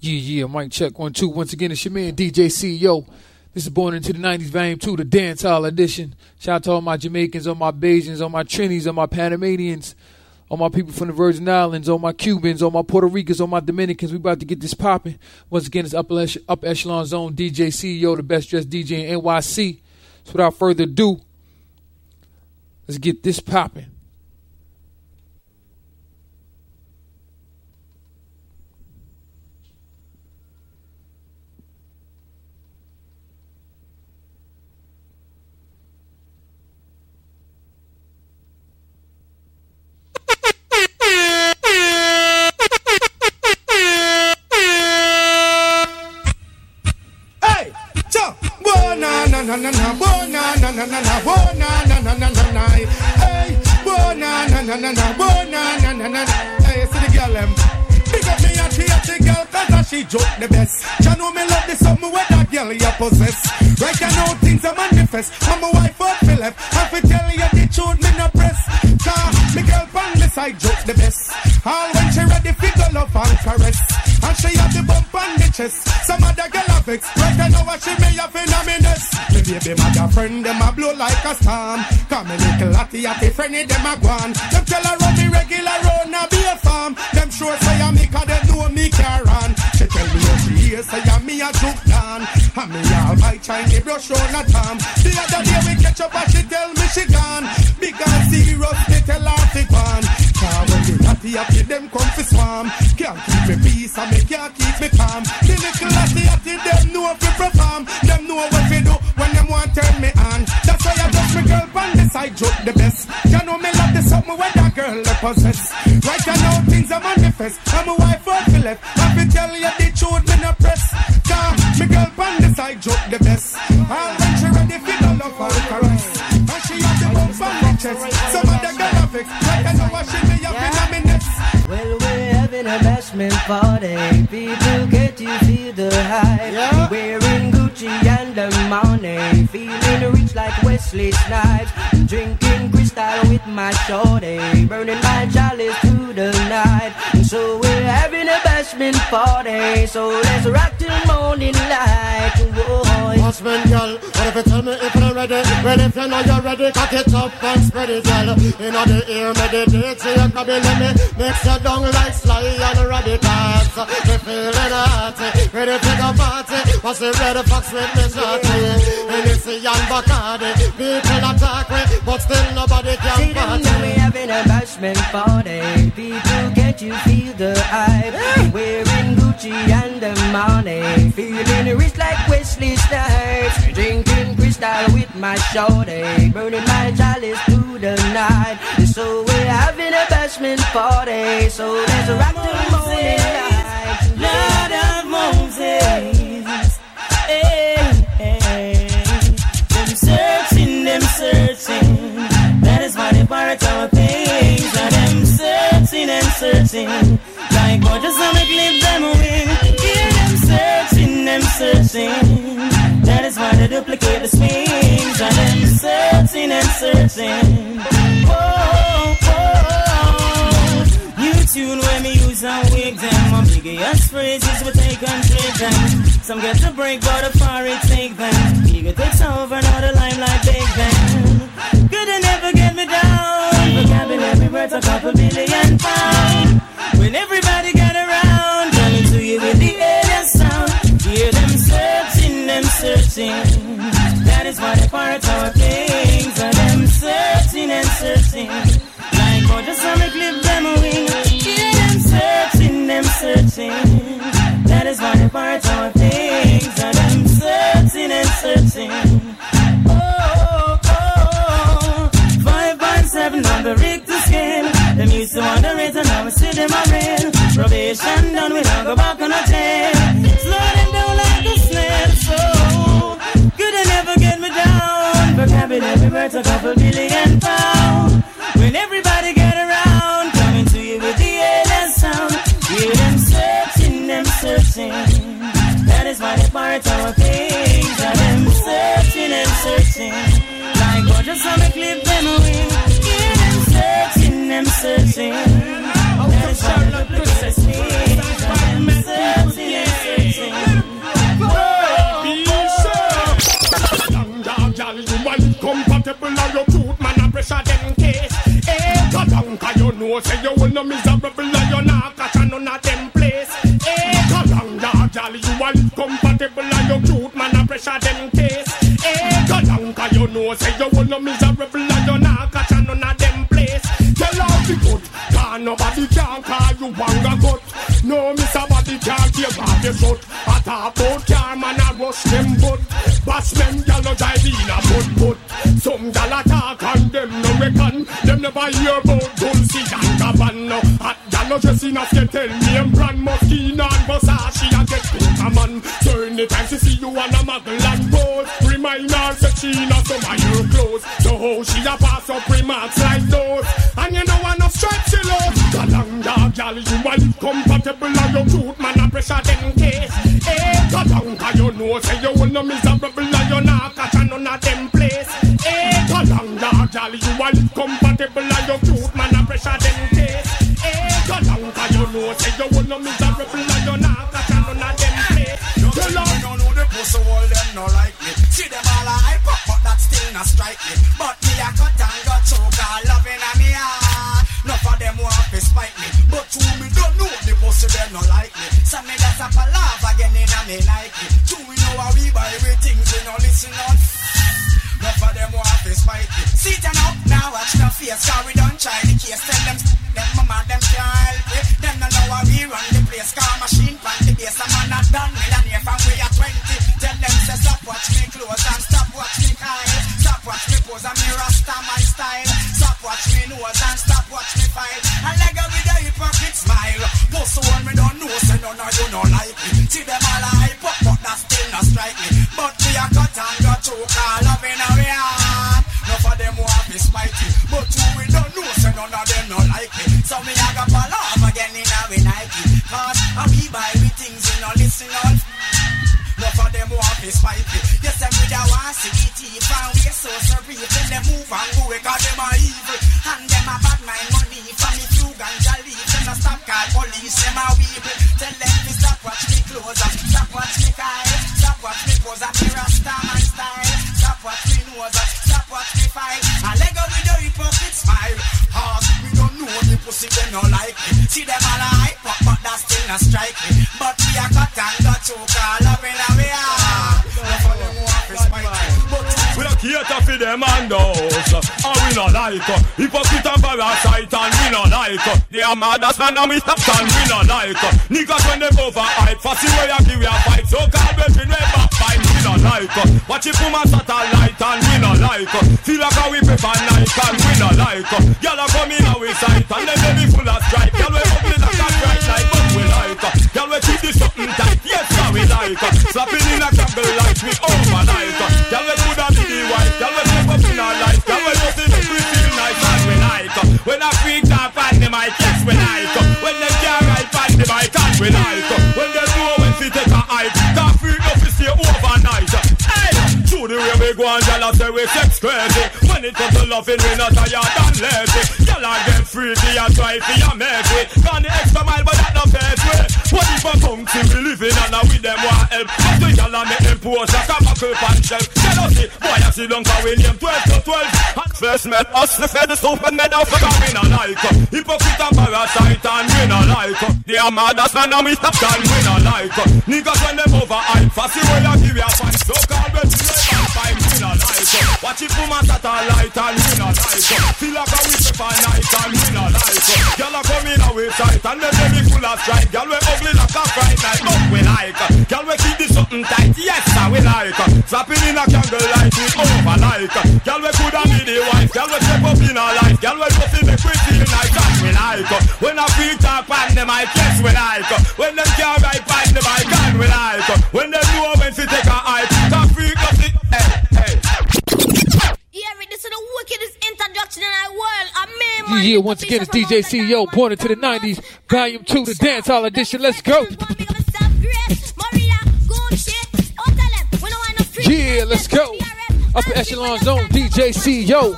Yeah, yeah, mic check one, two. Once again, it's your man DJ CEO. This is Born into the 90s, Volume 2, the Dance Hall Edition. Shout out to all my Jamaicans, all my Bajans, all my Trinis, all my Panamanians, all my people from the Virgin Islands, all my Cubans, all my Puerto Ricans, all my Dominicans. We about to get this popping. Once again, it's Ech- Up Echelon Zone DJ CEO, the best dressed DJ in NYC. So without further ado, let's get this popping. Shorty. Burning my chalice through the night. And So we're having a bashment party. So let's rock till morning light. Whoa. Watchman, girl, what if you tell me if you're ready? Well, if you know you're ready, cock it up and spread it, girl. In the ear, meditate, so you can be let me mix your down like sly and radicals. Me feeling hot, ready to go party. What's the red fox with me shorty? And Bacardi, people attack me, but still nobody See can them party. now we having a bashment party. People, can't you feel the hype? Wearing Gucci and the money. Feeling rich like Wesley Snipes. Drinking crystal with my shorty. Burning my chalice through the night. So we're having a bashment party. So let's rock the morning light. Lord of Moses. Hey. Them searching, them searching. That is why they pirate our things. And them searching and searching. Like God just wanna clip them wing. Hear them searching, them searching. That is why they duplicate the swings. And them searching and searching. Oh, oh. oh. New tune when me use and wig them. My biggest phrases we take and trade them. Some get to break, but a far it take them. Ego takes over, now the limelight take them. Good and never get me down. Vocabulary worth a couple billion pound. When everybody to you with the sound. Hear them searching, them searching. That is why they pirate our things. Them searching and searching. Like them wing. Hear them searching, them searching. That is our things. Them searching and searching. Oh, oh, oh. Five by seven on the Richter scale. Used to underrate and now we see them a rail. Probation done, we don't go back on a jail. Slow down like a snail. So good they never get me down. Vocabulary worth a couple billion pound. When everybody know, say you will no miserable and you not catch none of them place. Hey, come along, dog, jolly, you are compatible and you cute, man, I pressure them case. Hey, come along, cause you know, say you will no miserable and you not catch none of them place. Tell all the good, cause nobody can call you wanga good. No, Miss Body can't give off your foot. I talk about car, man, I rush them boot. Bash them, gal, no drive in a boot, boot. Some gal attack and them no reckon. Them never hear about Dulce So anytime she see you on a muggle and pose, remind her that she not some of your clothes. So how she a pass up remarks like those. And you know enough stripes she loves. Galang dog, gal, you are compatible and you cute man a pressure them case. Eh, hey, galang, cause you know say you will no miserable and you not catch none of them place. Eh, hey, galang dog, gal, you are compatible and you cute man a pressure them case. Eh, hey, galang, cause you know say you will no miserable strike me. But me a cut and got choke, all loving a me heart. Enough of them want to spite me, but to me don't know the pussy them no like me. So me that's a palaver again in a me like it. Do we know how we buy everything? We no listen on. Enough of them want to spite me. Sit down now, now watch no face, cause we don't try the case. Tell them, them mama, them can't help it. Them no know how we run the place, car machine pan the base. A man not done millionaire from we are 20. Tell them say stop watch me clothes watch me pose and me rasta my style. Stop watch me nose and stop watch me file. And leg with the hypocrite smile. Most one me don't know, say none of you no like me. See them all a hype up, but that still not strike me. But me a cut and got choke all up in a way a see we so sorry. Then them move and go because them are evil. And And we not like uh, Hypocrite and parasite and we not like uh, They are mad as man and we stop and we not like uh, Niggas when them over hype Fussy way I give you fight So call baby never fight We not like uh, Watch it from a satellite and we not like uh, Feel like how we prefer night and we not like uh, Y'all are coming out with sight And them baby full of stripe Y'all we ugly like a bright light But we like uh, Y'all we keep this something tight Yes how we like uh, Slapping in a jungle like we over we like When they know when to take a hype Can't freak up to stay overnight. Hey! Through the way we go and y'all say we sex crazy. When it comes to loving we not tired and lazy. Y'all are get freaky and try for your mercy Gone the extra mile but that not fair way I come to be living and I with them want help. But the y'all are make them pose like a buckle pan shelf Jealousy, boy I see long for we name 12 to 12 And first met us the fed the soap and med out for we not like uh, Hypocrite and parasite and we not like uh, They are mad as man and we stop and we not like uh, Niggas when them over hype Fussy way I give you a fight. So call me we like uh, Watch it from a satellite and we not like uh, Feel like a we prefer night and we not like uh, Y'all are coming away tight and they make me full of strike Y'all we ugly like a fright night but we like uh, Y'all we keep this something tight yes sir we like uh, Slapping in a candle light we over like uh, Y'all we coulda be the wife Y'all we step up in our life Y'all we just make we feel nice and we like uh, When a free talk on the mic yes we like uh, When them can't ride on the mic and we like uh, When them know when to take a Yeah, once again, it's DJ CEO, born into the 90s, volume 2, the dance hall edition. Let's go. Yeah, let's go. Upper echelon zone, DJ CEO.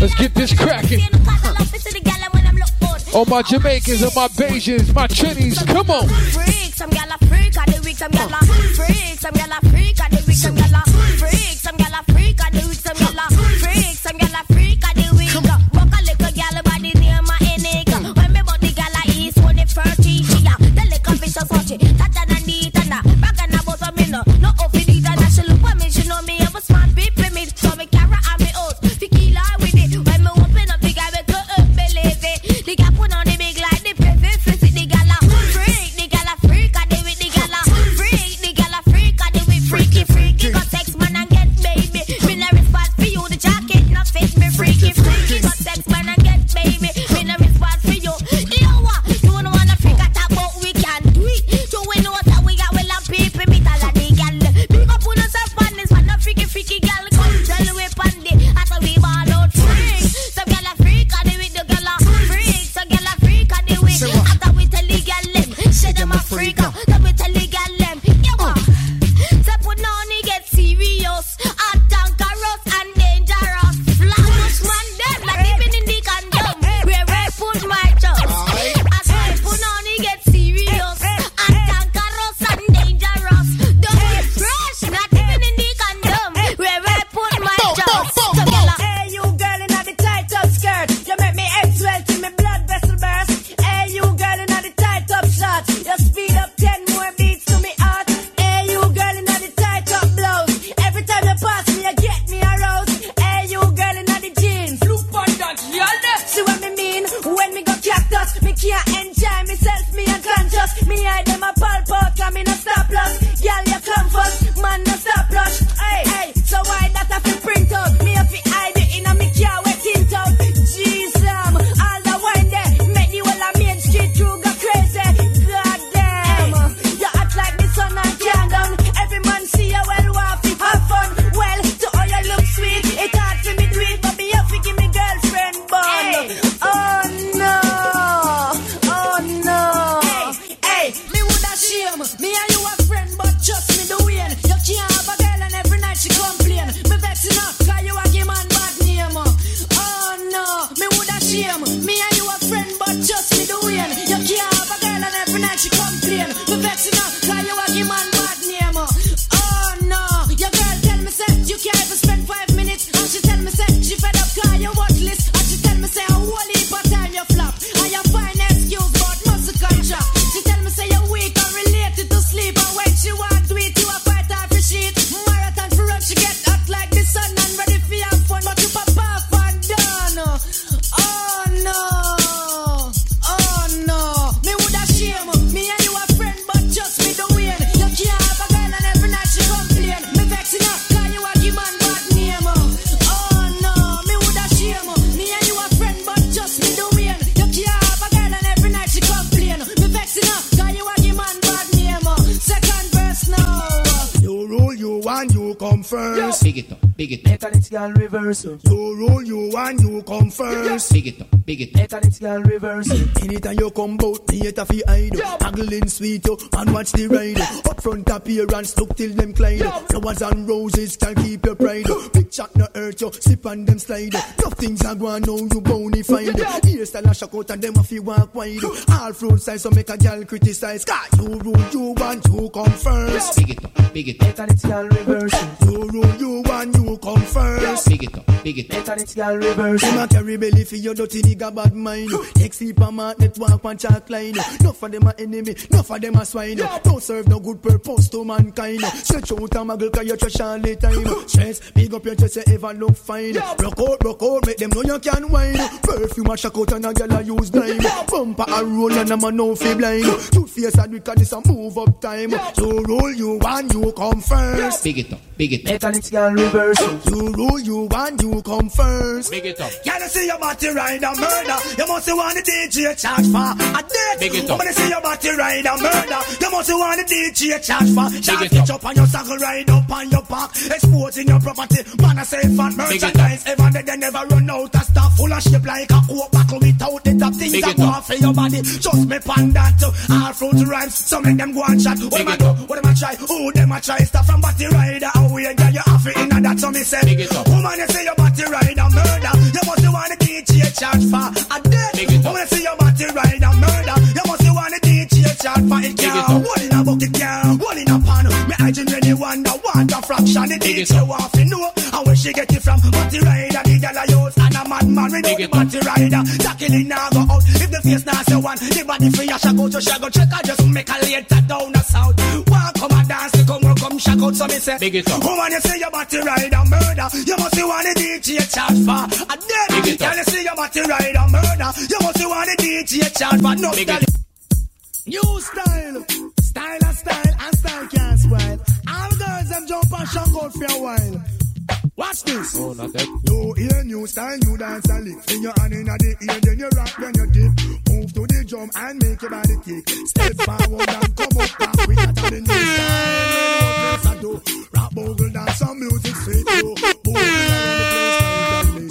Let's get this cracking. All my Jamaicans, all my Bajans, my Trinis, come on some gyal a freak, some gyal a freak, and they weak, some gyal a So big it up, big it up. Eternal reverse. Anytime you come bout, me it a fi hide. Haggling sweet yo, and watch the ride. Up front appearance, look till them Clyde. Flowers and roses can keep your pride. Big shot no hurt yo, sip and them slide. Tough things are going now you bony find. Here style a shock out and them a fi walk wide. All fruit size so make a girl criticize. Cause you rule, you want, you come first. Big it up, big it up. Eternal reverse. You rule, you want, you come first. Big it up, big it up. Eternal reverse. Them a carry belly for your dirty nigga bad mind. Next heap a my network one chalk line. No for them a enemy, no for them a swine. Don't serve no good purpose to mankind. Stretch out a muggle cause you trash all the time. Stress, big up your chest, you ever look fine. Rock out, rock out, make them know you can whine. Perfume a shock out and a girl a use dime. Bumper a roll and a man no feel blind. Two face and we can this a move up time. So roll, you one, you come first. Big it up, big it up. Mechanics can reverse. You roll, you and you come first. Big it up. Can you see your body right? ride a murder. You must want the DJ charge for a date. Big it up. Woman, see your body ride a murder. You must want the DJ charge for. Charge it up on your saddle, ride up on your back. Exposing your property. Man, I say fat merchandise. Ever they, they never run out of stuff. Full of shape like a coat bottle without the top things that go for your body. Just me pan that. All fruit rhymes. So make them go and chat. What am I do? What am I try? Who them I try? Stop from body rider. And we ain't got your half in that. So me say, woman, you say your body ride rider murder. You must want the charge for a day. I wanna see your body ride a murder. You must see one DJ charge for it girl. One in a bucket girl. one in a pan. Me I just wonder what a fraction the DJ want to know. And where she get it from? Body rider, the girl I use and a madman. with know the body rider. Tackling now go out. If the face now say one, the body free, I shall go to shall go check. I just make a later down the south come shack out. So me say, Big it up. Woman, you see your body rider murder. You must be one the DJ charge for. And then, Big it up. girl, you see your body rider murder. You must be one the DJ charge for. No, Big it New style, style and style and style can't spoil. All girls them jump and shock out for a while. Watch this. Oh, not that. You hear new style, new dance and lick. Fling your hand in the ear, then you rock, then you dip. Move to the drum and make your body kick. Step forward and come up back. We got all the new style. You know what I do. Rap bogle dance, some music sweet you. Bogle around the place, time can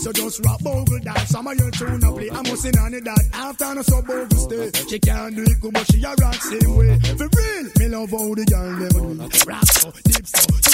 So just rap bogle dance, some of your tune a play. I'm sing on it that after no so bogle stay. She can't do it good, but she a rock same way. For real, me love how the girl them do. Rap so, deep so,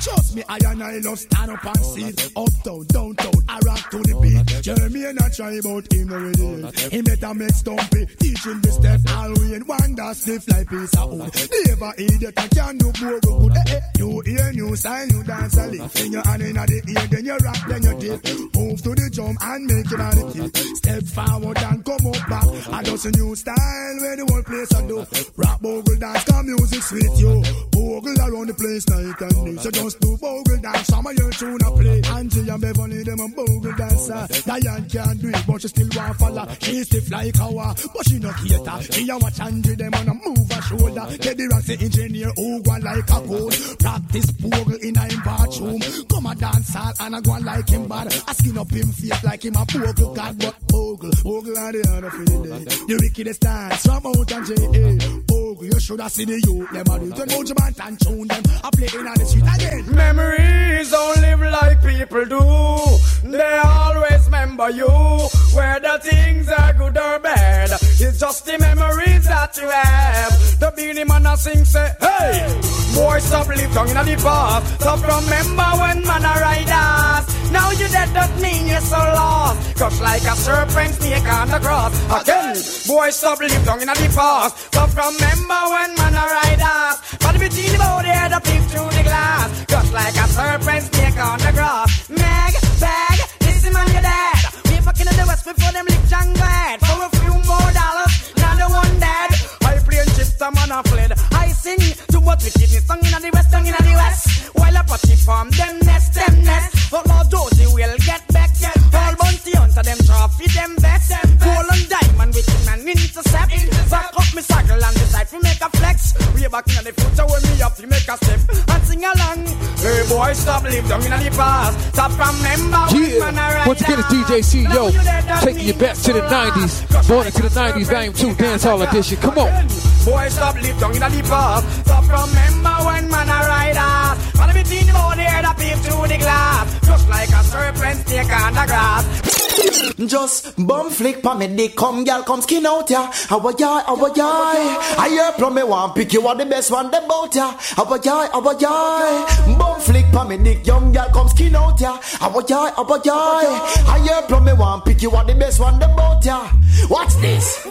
Trust me, I and I love stand up and see Uptown, downtown, I rock to the beat Jeremy and I try about him already He better make stumpy Teaching the step all we in wonder Stiff like piece of wood Never idiot I can do more good eh. You hear new style, you dance a lick Fling your hand in the ear, then you rock, then you dip Move to the drum and make your body kick. Step forward and come up back. I just a new style where the whole place I do. Rap bogle dance, come music sweet you Bogle around the place night and day. So just do bogle dance, some of your tune a play. Angie and Beverly, them a bogle dancer. Diane can't do it, but she still want follow. She stiff like war, but she no cater. She a watch Angie, them on a move her shoulder. Get the rocks, the engineer, who go like a code Practice bogle in a bathroom. Come a dance hall and a go like him bad I skin up him face like him a bogle god But bogle, bogle are the other for the day The wickedest dance from out and J.A. Bogle, you should have seen the youth Them a do you know Jaman and tune them I play in on the street again Memories don't live like people do. They always remember you. Whether things are good or bad, it's just the memories that you have. The Beenie Man a sing say, hey, boy stop live down in the past. Stop remember when man a ride us. Now you dead don't mean you're so lost. Crush like a serpent snake on the cross. Again, boy stop live down in the past. Stop remember when man a ride us. But between the body head up peep through the glass. Just like a serpent snake on the grass. Meg, bag, listen man you're dead. We fucking in the west before them lick Django head. For a few more dollars, now the one dead. I play and chips, some man a fled. I sing too much wickedness, song in the west, song in the west. Party farm, them nest, them nest. But Lord Josie will get back. All bounty hunter, them trophy, them best. Gold and diamond, wicked man intercept. Back up me circle and decide to make a flex. Way back in the future when me up to make a step boy, stop live down in the past. Stop remember when man a Yeah, ride once again it's DJ C, yo, taking you back to the 90s, born into the 90s, volume 2, dance hall edition, come on. Boy, stop live down in the past. Stop remember when man a ride us. Follow me in the body, head up peep through the glass. Just like a serpent snake on the grass. Just bum flick pa me dick, come girl, come skin out ya. How a yai, how a yai. I hear from me one pick you are the best one the bout ya. How a yai, how a yai. Bum flick pa me dick, young girl, come skin out ya. How a yai, how a yai. I hear from me one pick you are the best one them bout ya. Watch this.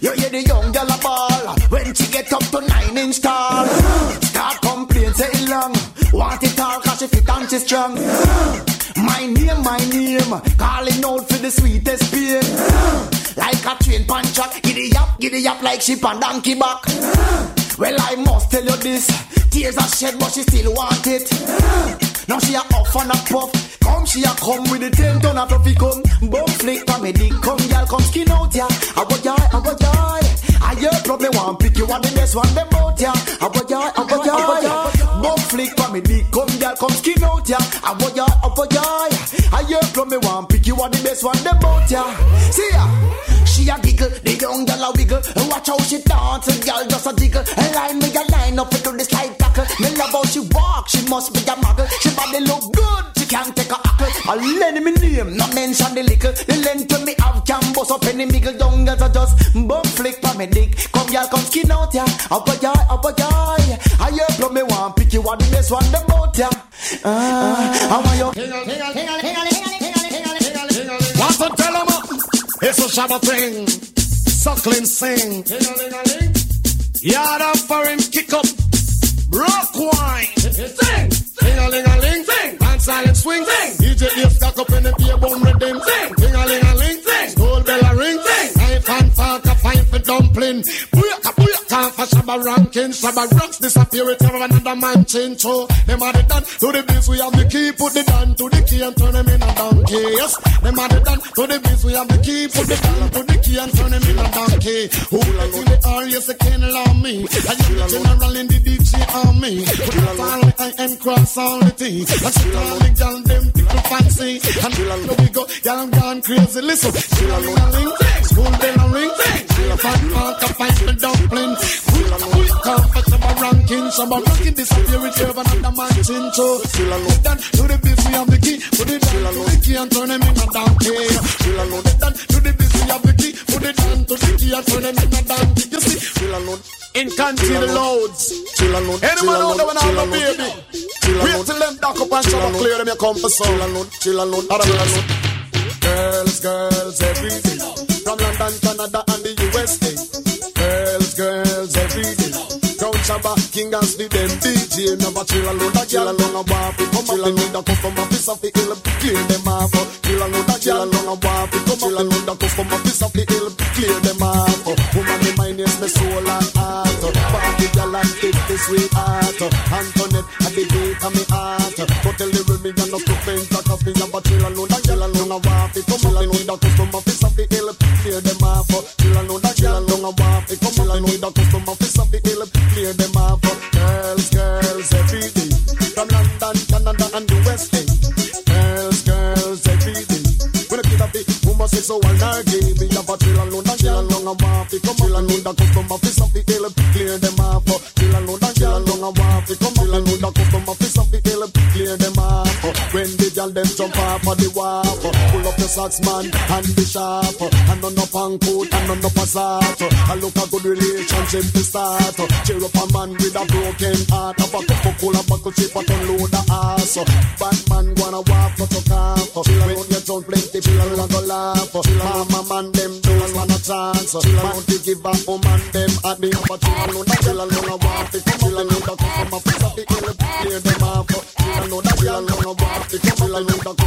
You hear the young girl a ball when she get up to nine inch tall. Start complain, say it long. Want it all cause she fit and she strong. My name, my name, calling out for the sweetest pain. Like a train pan track, giddy up, giddy up like sheep and donkey back. Well, I must tell you this. Tears are shed, but she still want it. Now she a off and a puff. Come, she a come with the ten ton of fluffy come. Bum flick pa me dick, come girl, come skin out ya. I want ya, I want ya. I hear problem one pick you are the best one them out ya. I want ya, I want ya. Bum flick pa me dick, come girl, come skin out ya. I want ya, I want ya. I hear problem one pick you are the best one them out ya. See ya. She a giggle, the young girl a wiggle. Watch how she dance, girl just a jiggle. Line me a line up into the slide tackle. Me love how she walk, she must be a muggle. She body look good, can't take a hackle. I lend me name, not mention the lickle. The length when me have can bust up any miggle. Young girls are just bum flick pa me dick. Come girl, come skin out ya. Up a guy, up a guy. I hear from me one pick you are the best one them out ya. Ah, I want you. Want to tell uh, it's a Shabbat thing. Suckling sing. Yard up for him, kick up. Rock wine silent swing. Sing. DJ ear stuck up in the beer bone redeem. Sing. Ding a ling a ling. Gold bell a ring. Knife and fork a fine for dumpling. Time for shabba rocks disappear it every another man change so Them are the done to the biz we have the key Put the down to the key and turn them in a donkey. Yes, them are the done to the biz we have the key Put the down to the key and turn them in a donkey. Who let in the R, yes, they can't allow me I am the general in the DJ army. Put the all the I am cross all the T. And shit all the gal them people fancy. And we go, I'm gone crazy. Listen, chill a ling School bell a ring Chill a fat park a fight the dumpling Quick, quick, comfortable ranking Shabba ranking disappear it here another man chin so Chill a load down to the we have the key Put it down to the key and turn them in a donkey Chill a load down to the we have the key Put it down to the key and turn them in a donkey You see, chill a in country the loads. Anyone out there when I'm a baby? Wait till them dock up and up clear them you come for some. Chill load, chill and load. Girls, girls, every day. From London, Canada, and the USA. Girls, girls, every day. Crown Shabba, King and the them DJ. Never chill and load, a girl along a waffle. Come up and need a customer, piece of the hill, clear them off. Chill and load, a girl along a waffle. Come up and need a customer, piece of the hill, clear them off. Woman, me mind is my soul and heart. Party girl and take the sweetheart. Antoinette, at the beat of me heart. Go tell the women you're not too faint like a fee. But chill and load, a girl along a waffle. Come up and need a customer, piece of the hill, clear them off. Chill and load, a girl along a waffle. Come up and need a customer, piece of the hill, clear them off. Girls, girls, every day. From London, Canada, and the West End. Girls, girls, every day. When I get up the woman say so and I give me a chill and and chill and long and waffy. Come chill and load the customer piece of the hill, clear them off. Chill and and chill and long and waffy. Come chill and load the customer piece of the hill, clear them off. When the girl them jump off of the wharf, pull up the socks man and the sharp, and on up and coat and on up a sock. I look a good relationship to start. Cheer up a man with a broken heart, have a cup of cola buckle chip and load the ass. Bad man wanna walk for to calf. When you don't plenty, chill and go laugh. Mama man them don't want a chance. Man to give a woman them a the but chill and load the chill and Chill and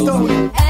use no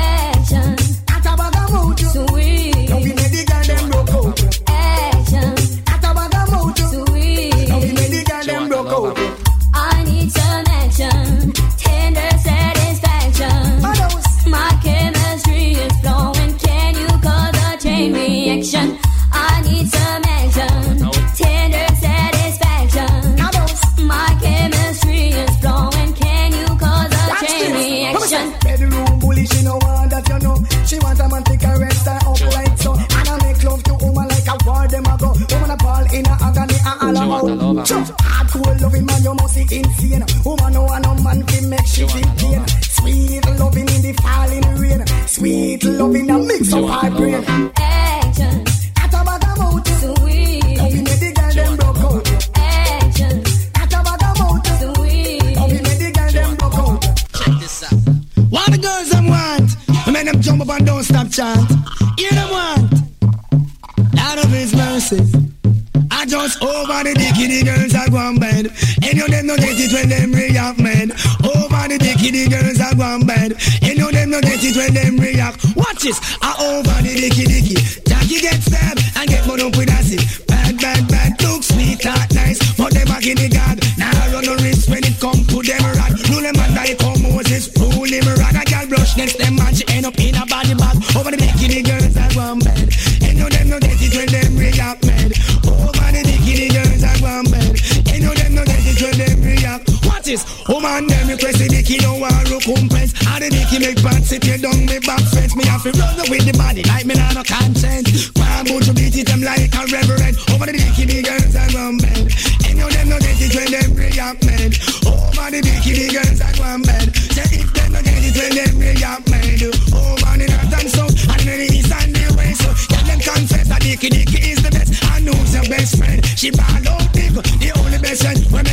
react. Watch this. I over the dicky dicky. Is? Oh man, them request the dicky no want recompense. And the dicky make bad sit here down me back fence. Me have to run with the body like me nah no conscience. Why would you beat it them like a reverend? Over the dicky the girls are going bed. And you them no get it when them react man. Over the dicky the girls are going bed. Say if them no get it when them react man. Over the north and south and the east and the west. So yeah, them confess that dicky dicky is the best. And who's her best friend. She ball out the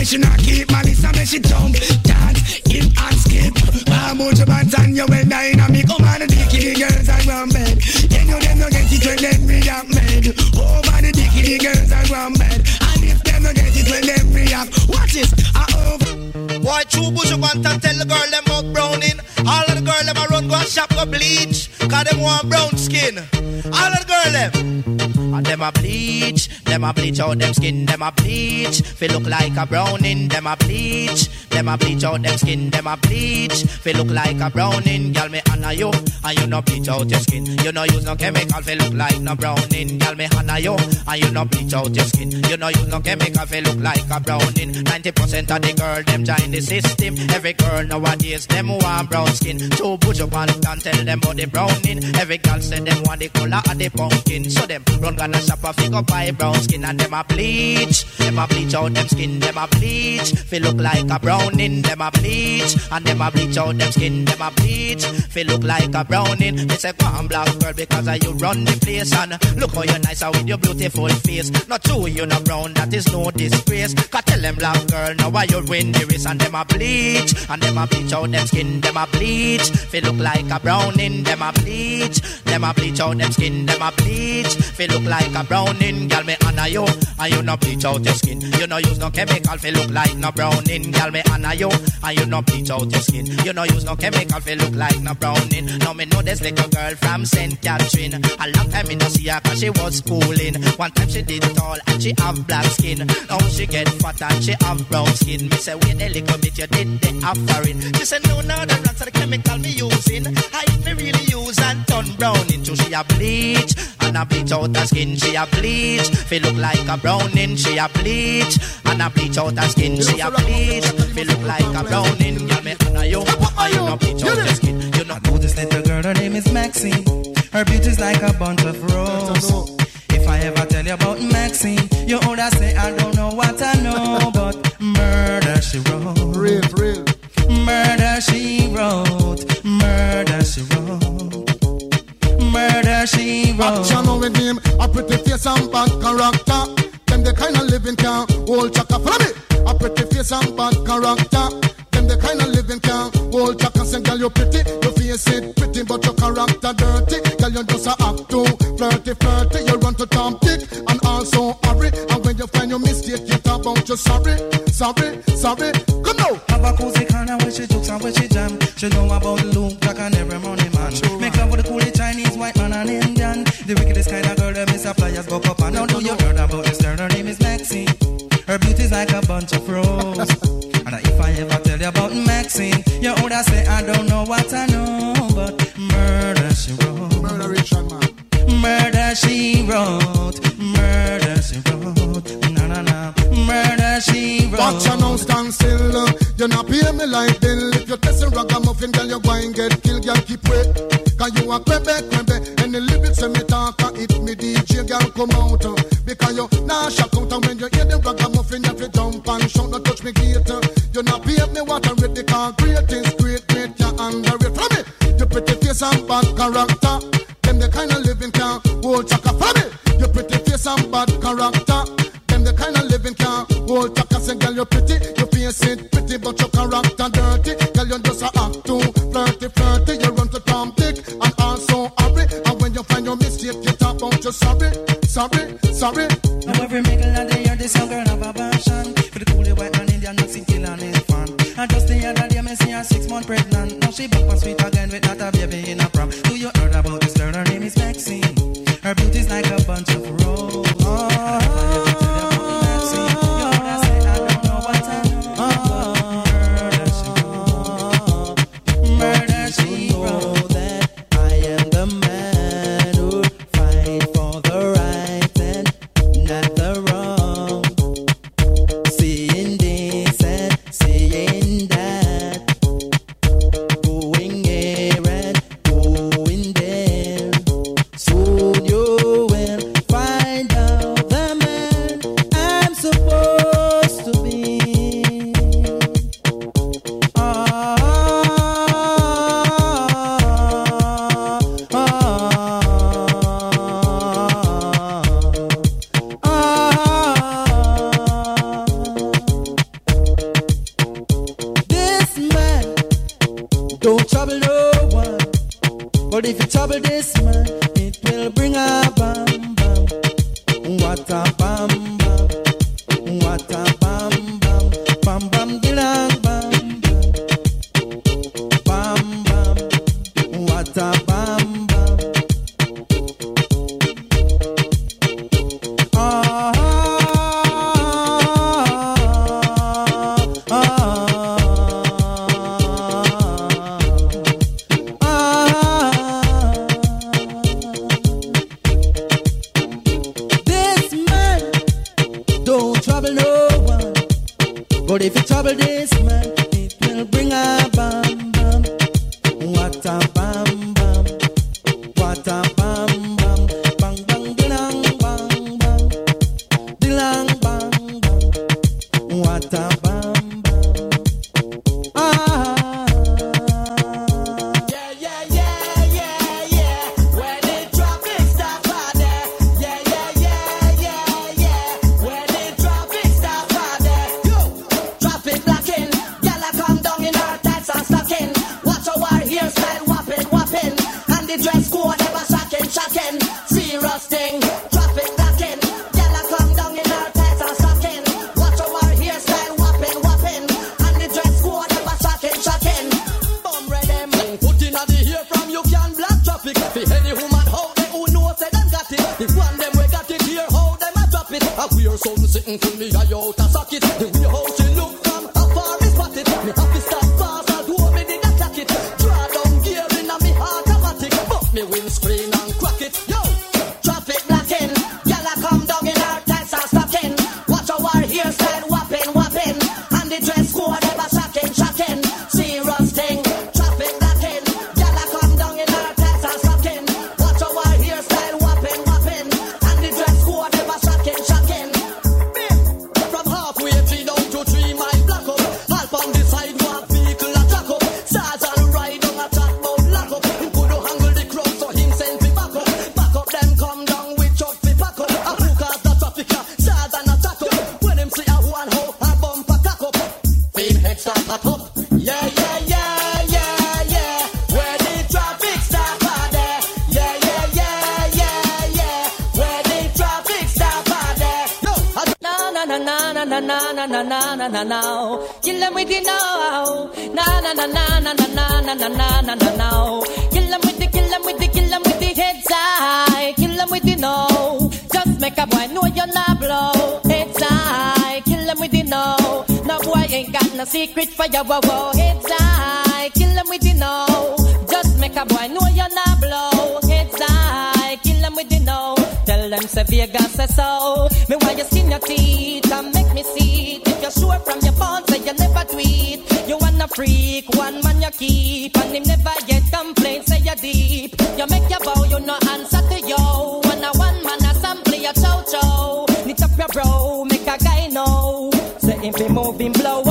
me she not keep malice, and me she jump, dance, hip and skip. Bamboo to bands and you well dynamic. Come on, the dicky girls are one bed. Then you them no get it when them react mad. Over oh, the dicky the girls are one bed. And if them no get it when them react, watch this, I over. Boy, true bush up and tell the girl them up browning. All of the girl them a run go and shop go bleach. Cause them want brown skin. All of the girl them. And them a bleach. Them a bleach out them skin. Them a bleach. Feel look like a browning. Them a bleach. Them a bleach out them skin. Them a bleach. Feel look like a browning. Girl me honor you. And you no bleach out your skin. You no use no chemical. Feel look like no browning. Girl me honor you. And you no bleach out your skin. You no use no chemical. Feel look like a browning. 90% of the girl them join the system. Every girl nowadays them want brown skin. Two push up and tell them about the browning. Every girl say them want the color of the pumpkin. So them run shop a figure buy brown skin and them a bleach. Them a bleach out them skin. Them a bleach. Feel look like a browning. Them a bleach and them a bleach out them skin. Them a bleach. Feel look like a browning. They say go on black girl because you run the place and look how you nice with your beautiful face. Not true you no brown that is no disgrace. Cause tell them black girl now why you win the race and them a bleach and them a bleach out them skin. Them a bleach. Feel look like a browning. Them a bleach. Them a bleach out them skin. Them a bleach. Feel look like a browning. Girl me honor you and you no bleach out your skin. You no use no chemical. Feel look like no browning. Girl me honor you and you no bleach out your skin. You no use no chemical. Feel look like no browning. Now me know this little girl from St. Catherine. A long time me no see her cause she was schooling. One time she did tall and she have black skin. Now she get fat and she have brown skin. Me say wait a little bit you did the offering. She said no no the rats are the chemical me using. I me really use and turn brown into she a bleach and a bleach out her skin. She a bleach. Feel look like a browning. She a bleach and a bleach out her skin. She a bleach. Feel look like a browning. Girl me honor you and you no bleach out your skin. You no know this little girl, her name is Maxine. Her beauty's like a bunch of roses. If I ever tell you about Maxine, you older say I don't face and bad character. Them the kind of living can hold chaka. Follow me. A pretty face and bad character. Them the kind of living can hold chaka. Say, girl, you pretty, your face it pretty, but your character dirty. Girl, you just a act too flirty, flirty. You run to Tom Dick and also hurry. And when you find your mistake, you talk about you sorry, sorry, sorry. Come now. Have a cozy corner where she jokes and where she jam. She know about bunch of roses. and if I ever tell you about Maxine, you older say I don't know what I know, but murder she wrote. Murder Richard man. Murder she wrote. Murder she wrote. Na na na. Murder she wrote. Watch you now stand still. uh, You not pay me like bill. If you test a ragamuffin, girl, you're going get killed. Girl, keep wait. Cause you a crebe, crebe. And the lyrics when me talk, uh, it me DJ, girl, come out. uh, Because you nah shock out. And when you hear the The great is great, great. You underrate. From me. You pretty face and bad character. Them the kind of living can hold chaka. From me. You pretty face and bad character. Secret for your wow wow. Heads high. Kill them with the no. Just make a boy know you're not blow. Heads high. Kill them with the no. Tell them say Vegas say so. Me why you skin your teeth and make me see it. If you're sure from your phone, say you never tweet. You wanna freak, one man you keep, and him never get complaints. Say you deep. You make your bow, you no answer to yo. One a one man assembly your chow chow. Knit up your bro, make a guy know. Say if he moving blow,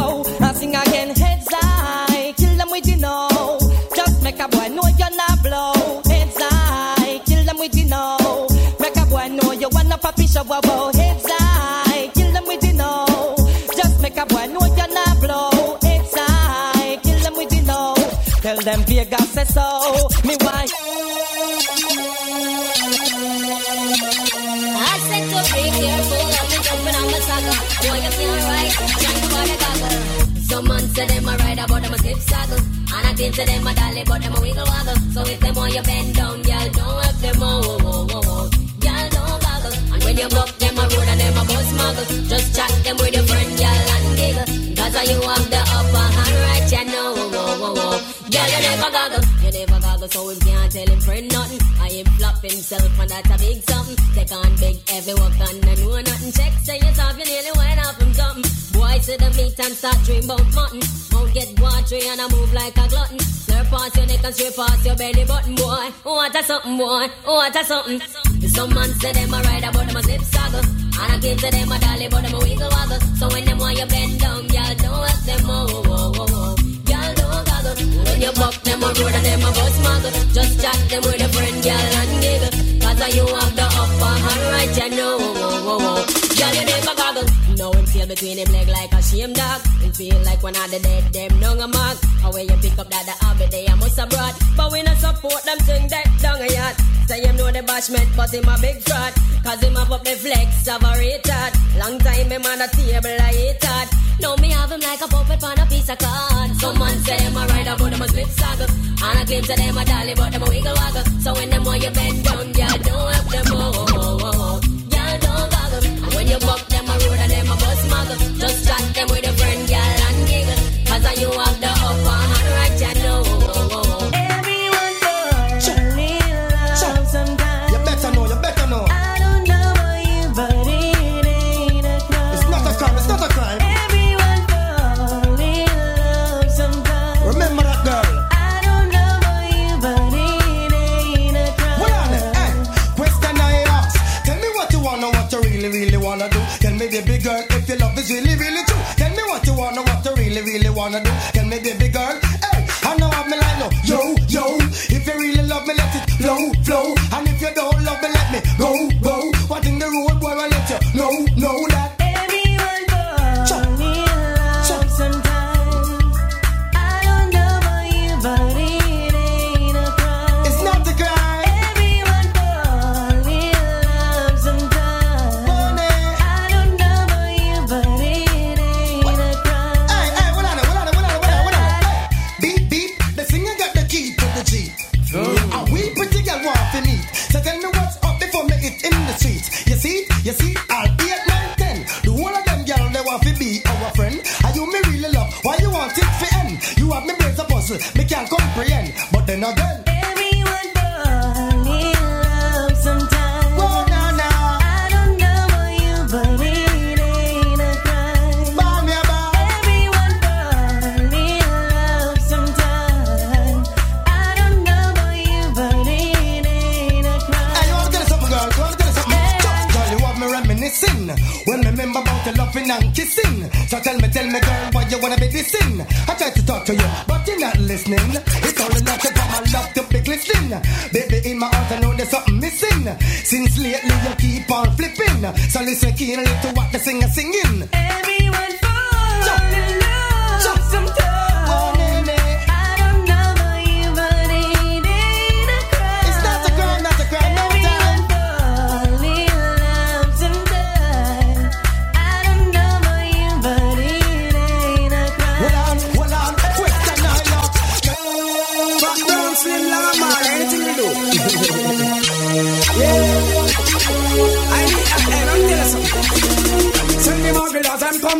And I think to them a dolly, but them a wiggle waggle. So if them want you bend down, y'all don't have them oh, oh, oh, oh, oh. Y'all don't goggle. And when you buck them a road and them a bus muggle. Just chat them with your friend, y'all and giggle. Cause you have the upper hand right, you know. Oh, oh, oh, oh. Girl, you never goggle. You never goggle, so him can't tell him friend nothing. I him flop himself, and that's a big something. Take on big, every work and I know nothing. Check, say yourself, you nearly went off from something. Boy, to the meat and start dream about mutton. Get watery and I move like a glutton. Slurp past your neck and straight past your belly button, boy. Oh, what a something, boy. Oh, what a something. Some man say them a ride about them a zip saga. And I give to them a dolly, but them a wiggle waggle. So when them want you bend down, y'all don't ask them, oh, oh, oh, oh, oh. Y'all don't goggle. When you buck them a road and them a bus muggle. Just chat them with a friend, y'all and giggle. Cause you have the upper hand right, you know, oh, oh, oh, oh. Y'all you never. Now him feel between him leg like a shame dog. Him feel like one of the dead them down a mark. How when you pick up that the habit they a must abroad. But we not support them thing that down a yacht. Say him know the bashment, but him a big fraud. Cause him have up the flex of a retard. Long time him on the table I hate hard. Now me have him like a puppet on a piece of card. Someone say them a ride but them a slip saga. And I claim to them a dolly, but them a wiggle waggle. So when them want you bend down, yeah, don't help them. Oh, oh, oh, oh. Yeah, don't goggle. And when you buck them and. Just chat them with a friend, girl, and giggle. Cause you have wanna do. Tell me, baby me brains a puzzle, me can't comprehend. But then again, Everyone falls in love sometimes. Oh. I don't know you, but it ain't a crime. Ball me about. Everyone in love sometimes. I don't know you, but it ain't a crime. Hey, you want to something, girl? You want to something? Just girl, you have me reminiscing. When me remember about loving and kissing. So tell me, tell me, girl, why you wanna be dissing? I try to talk to you, but you're not listening. It's all enough to come and love to be glistening. Baby, in my heart, I know there's something missing. Since lately, you keep on flipping. So listen keenly to what the singer singing. Everyone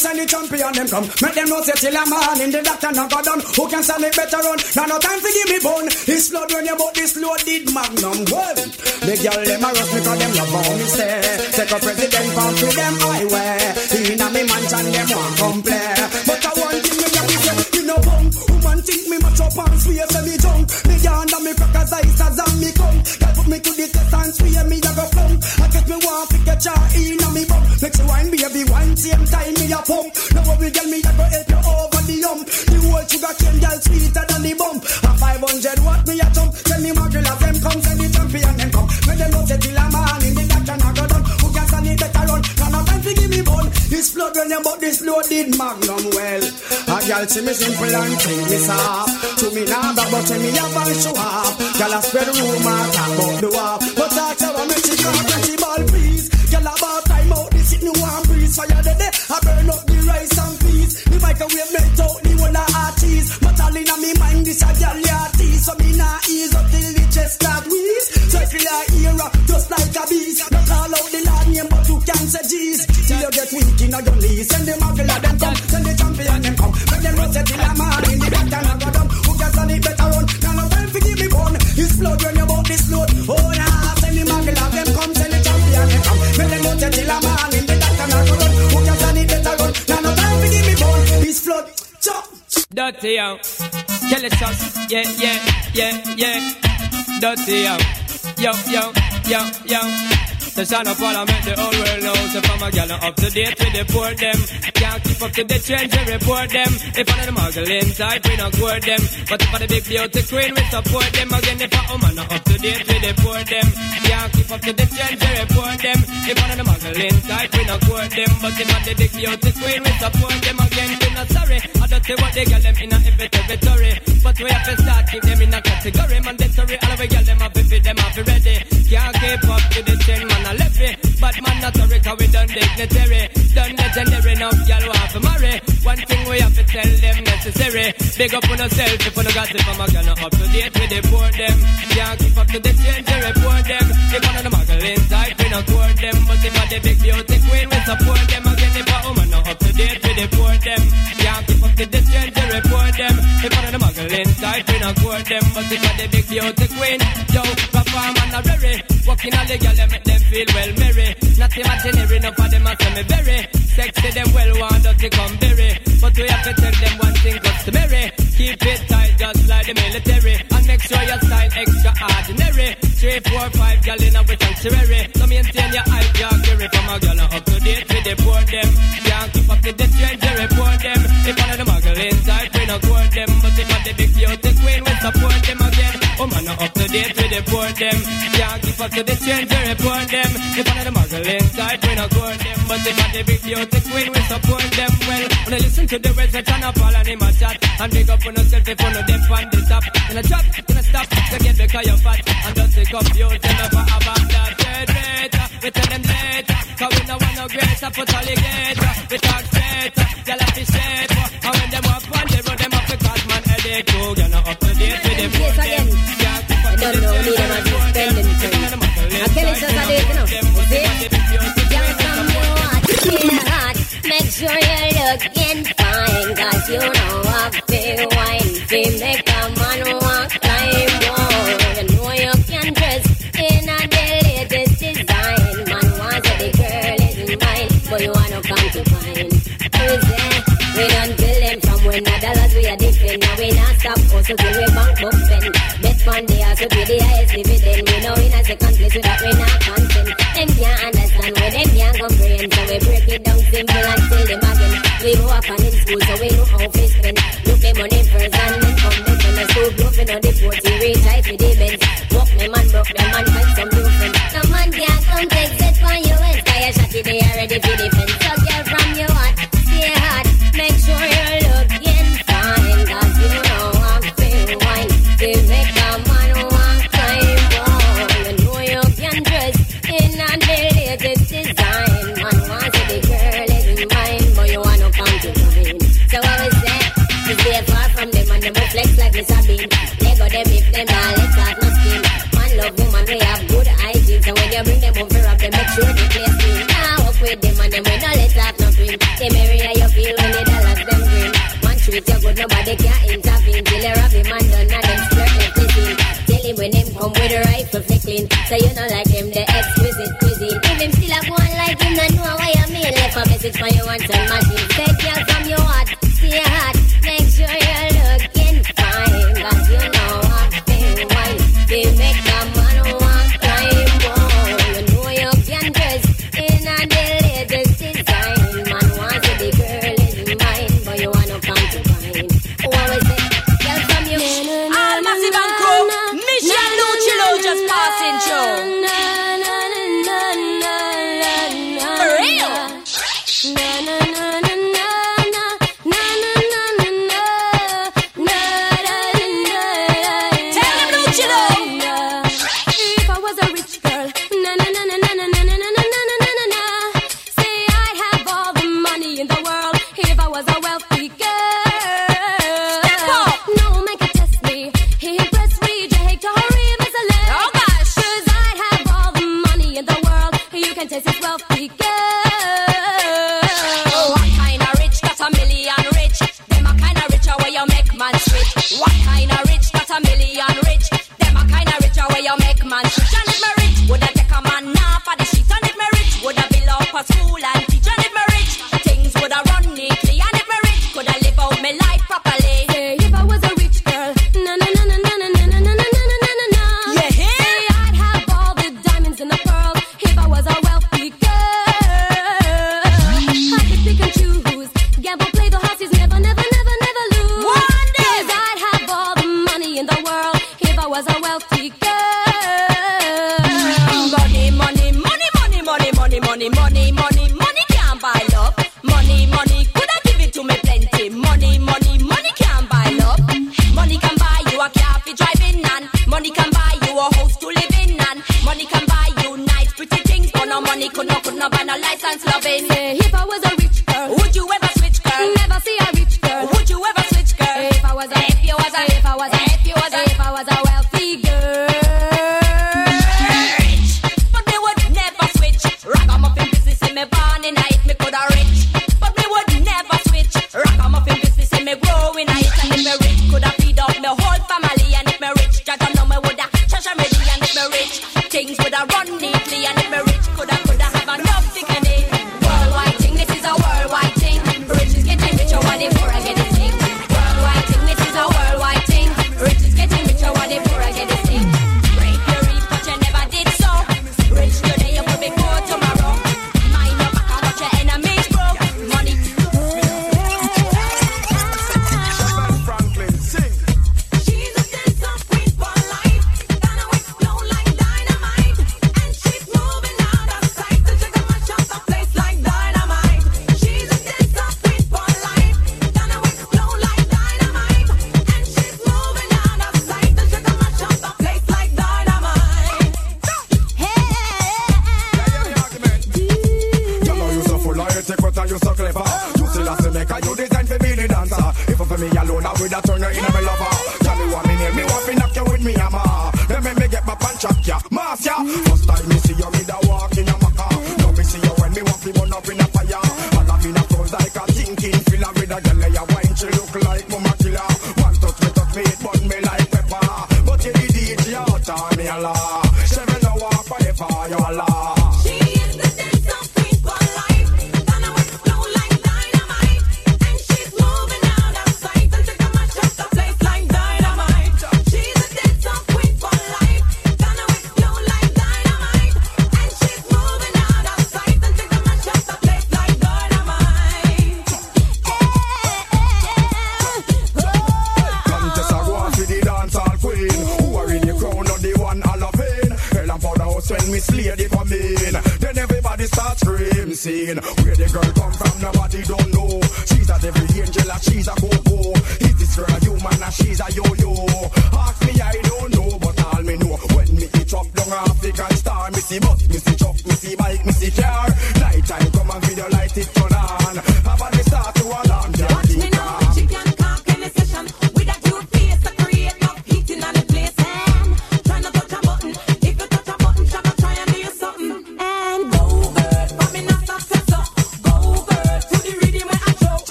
send the champion them come. Make them know say till a man in the doctor not got done. Who can stand it better run? Now no time to give me bone. This blood when you bought this loaded magnum. Well, the girl them a rush me cause them love how me say. Take a president come to them highway. In a me mansion them want come play. But I want thing me to say, you know bum. Woman think me match up and swear say me junk. Me yonder me crackers eyes as and me come. Girl put me to the test and swear me a go flunk. I get me get ya in a me bum. Make she wine baby same time me a pump. Now what we girl me a go help you over the hump. The whole sugar cane girl sweeter than the bump. A 500 watt me a jump. Tell me my girl as them come send the champion them come. Make them know say till a man in the doctor not go done. Who can stand it better run? Now no time to give me bun. This flood when you but this loaded magnum well. A girl see me simple and think me soft. To me now back but when me have and show off. Girl a spread rumor talk about the war. But talk to her make she talk when she ball please. Girl about time out this it no one breeze. Fire day I burn up the rice and peas. The microwave melt out the whole of her cheese. But all in me mind this a girl ya tease. So me nah ease up till the chest start wheeze. Circular era just like a beast. No call out the Lord name but you can say jeez. Till you get weak in your knees. Send the girl them come. Send the champion them come. Make them say till a man in the doctor not go down. Who can stand it better run? Now no time for give me bone. It's flood when Dirty kill it yeah yeah yeah yeah. Dirty yo, yo yo yo yo. Session of parliament, the whole world knows if I'm a gal up to date with the poor them. Can't keep up to the trends, we report them. If I'm the muggling type, we not court them. But if I'm the big beauty queen, we support them. Again, if I'm woman not up to date with the poor them. Can't keep up to the trends, we report them. If I'm the muggling type, we not court them. But if I'm the big beauty queen, we support them. Again, we not sorry. I don't see what they get them in a every territory. But we have to start keep them in a category. Mandatory, all of we get them up if them up ready. Can't keep up to the ten man a levy. But man not sorry, cause we done dignitary. Done legendary, now y'all want to marry. One thing we have to tell them necessary. Big up on yourself if you got it from a gun up to date with the poor them. Can't keep up to the change, they report them. If one of the muggling type, we not court them. But if I the big beauty queen, we support them. Again, if a woman not up to date with the poor them. Can't keep up to the change, they report them. If one of the muggling type, we not court them. But if I the big beauty queen, yo, perform and a very. Walking all the girl, make them feel well merry. Not imaginary, enough of them a say me very. Sexy them well want to come berry. But we have to tell them one thing customary. Keep it tight just like the military. And make sure your style extraordinary. Three, four, five girl in a sanctuary. So maintain your hype, your carry from a girl up to date with the poor them. Can't keep up to the trend, they report them. If one of the muggling type, we not court them. But if one the big beauty queen, we support them again. Oh man, not up to date with the poor them. Can't keep up to the trend, they report them. If one of the muggling type, we not court them. But if one the big beauty queen, we support them well. When I listen to the words that turn up all and a chat. And big up on yourself if you know them on the top. In a drop, in a stop, you get because you're fat. And just take up you, tell never about that dead rate. We tell them later, cause we no want no greater, put alligator. We talk straight, like the shape. And when them up on the road, them up to date with them. Yes, again. I don't. Make sure you're looking fine, cause you know I feel wine. Feel make the dollars we are different. Now we not stop oh, hustle till we bank book spend. Bet fund the house we pay the highest dividend. We know in a second place without we not content. Them can't understand when them can't comprehend. So we break it down simple and tell them again. We go up and in school so we know how to spend. Look the money first and then come back when the school bluffing on the port. We reach out to the bench. Walk them and broke them and find some new friends. The man can't come take set for you. It's fire shot they are ready for defense. So girl from your heart, stay hot. Make sure you're like Mr. Bean. Lego them if them all let out no skin. Man love woman, we have good hygiene. So when you bring them over up, them make sure they place clean. Now walk with them and them we no let out no cream. They marry how you feel when the dollars them green. Man treat you good, nobody can intervene. Till you rob him and done and them skirt left the scene. Tell him when him come with a rifle flick clean. So you know like him the exquisite cuisine. If him still a go on like him, not know why you mean. Left a message for you and send machine. Take you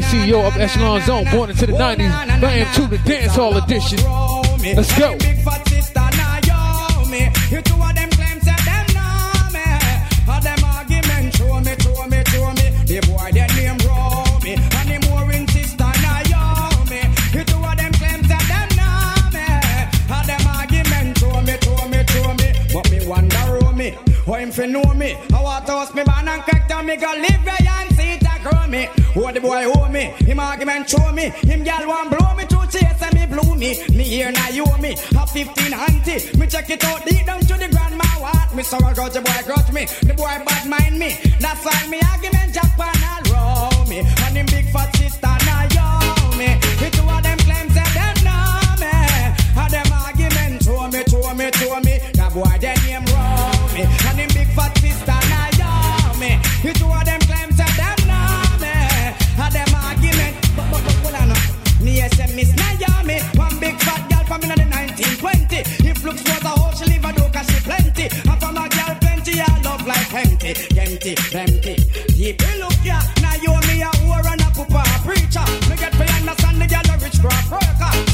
CEO of Echelon Zone, born into the 90s, bam to the dancehall edition. Let's go. The boy Keep it look. Now you and me a whore and a pooper, preacher. Me get me understand the girl a rich craft worker.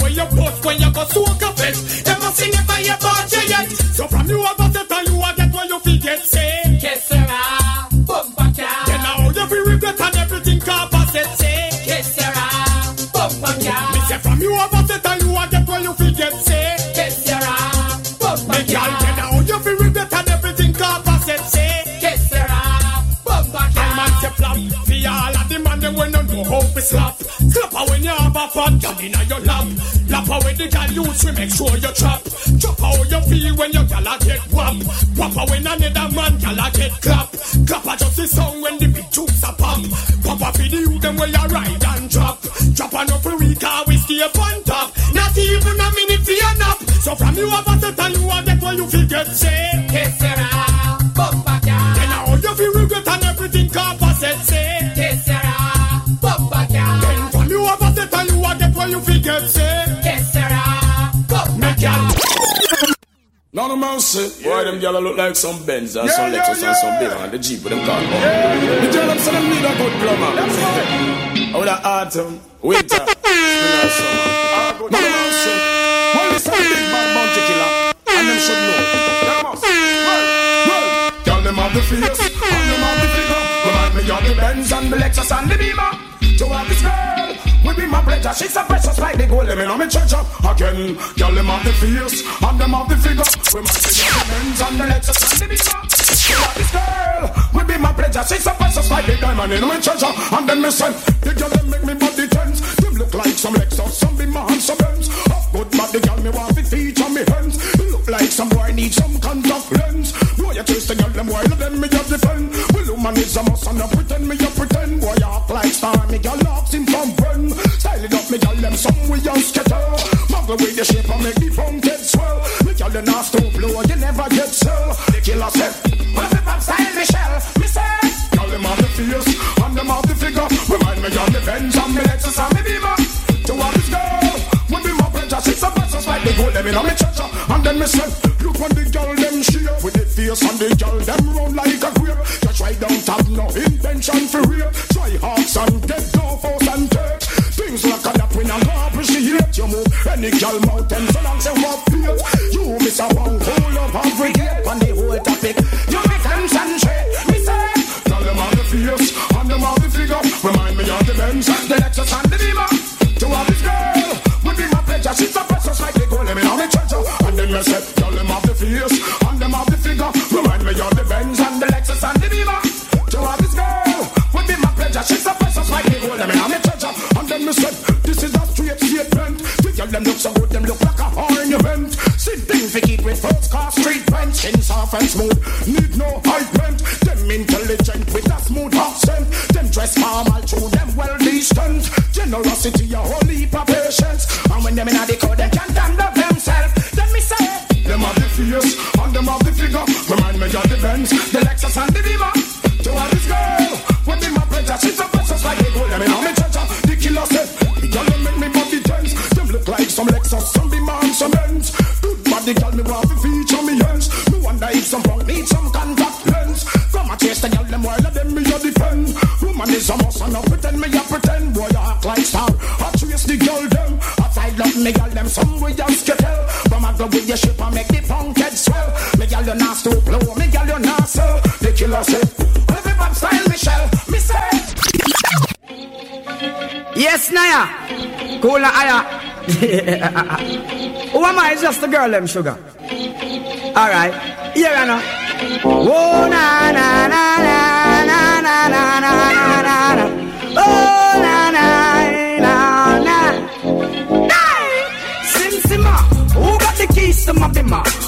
Away your post when you go soak a bet. Them a sing it by your body yet. So from you a go set and you a get what you forget say. Que sera, bumper car. Then now you feel regret and everything opposite say. Que sera, bumper car. Me say from you a go set and you a get what you forget say. Que sera, bumper car. Me gal then now you feel regret and everything opposite say. Que sera, bumper car. Man say flap, fi all of the man them when don't know how to slap. Slap her when you have a fat gal inna your lap. Gal use to make sure you trap. Drop how you feel when your gal a get whap. Whap when another man gal a get clap. Clap her just the song when the big tunes a pop. Pop her for the youth them where you ride and drop. Drop no for we car we stay on top. Not even a minute for your nap. So from you have a set and you a get what you forget say. Que sera, No, no mercy. Boy, them gyal look like some Benz and Yeah, some Lexus yeah, and some yeah. big and the Jeep with them car. The tell them say them need a good plumber. I would have autumn, winter, spring and summer. No, no mercy. Well, this is a big bad bounty killer, and them should know. Them. Well, well. Gyal them have the face, and them have the figure. Remind me of the Benz and the Lexus and the Beamer. Be my pleasure. She's so precious like the gold, let me know me treasure. Again, gyal them have the face, and them have the figure. Remind me of the Benz and the Lexus and the. To this girl, will be my pleasure. She's so precious like the diamond in my treasure. And then me say, the girl them make me body tense. Them look like some Lexus, some Beamer and some Benz. Up good body, girl me want to feature me hands. You look like some boy need some contact lens. Boy, you taste the girl them while them me just defend. Well, woman is a must and you pretend me the shape and make the phone get swell. Me girl the stop blow, you never get sell. The killer said, well, if I'm style Michelle, me say. Girl them have the face and them have the figure. Remind me of the Benz and me Lexus and me Beamer. To have this girl, would be my pleasure. She's a precious like the gold, them in me treasure. And then me say, look on the girl them share with the face and the girl them round like a grape. Just right don't have no intention for rape. Try hearts and get no force any girl mountain so long say what feel. You miss a one whole of every gate on the whole topic. You make concentrate. Me say, girl them have the face and them have the figure. Remind me of the Benz the Lexus and the Beamer. To have this girl would be my pleasure. She's so precious like the gold, let me know me treasure. And then me say, them look so good, them look like a ornament. Sit things we keep with first class street rent. Skin soft and smooth, need no hypement. Them intelligent with a smooth accent. Them dress formal, true, them well distant. Generosity, a whole heap of patience. And when them in the code, them can't handle themselves. Then me say, them have the face and them have the figure. Remind me of the Benz, the Lexus and the Beamer. You not stoop low, me girl you not sell. The killer say, every pop style Michelle, me say. Yes, Naya. Cool na aya. Who am I? Just the girl, them sugar. Alright. Here I know. Oh, na na na na na na na na na na. Oh, na na na na. Sim who got the keys to my bimmer.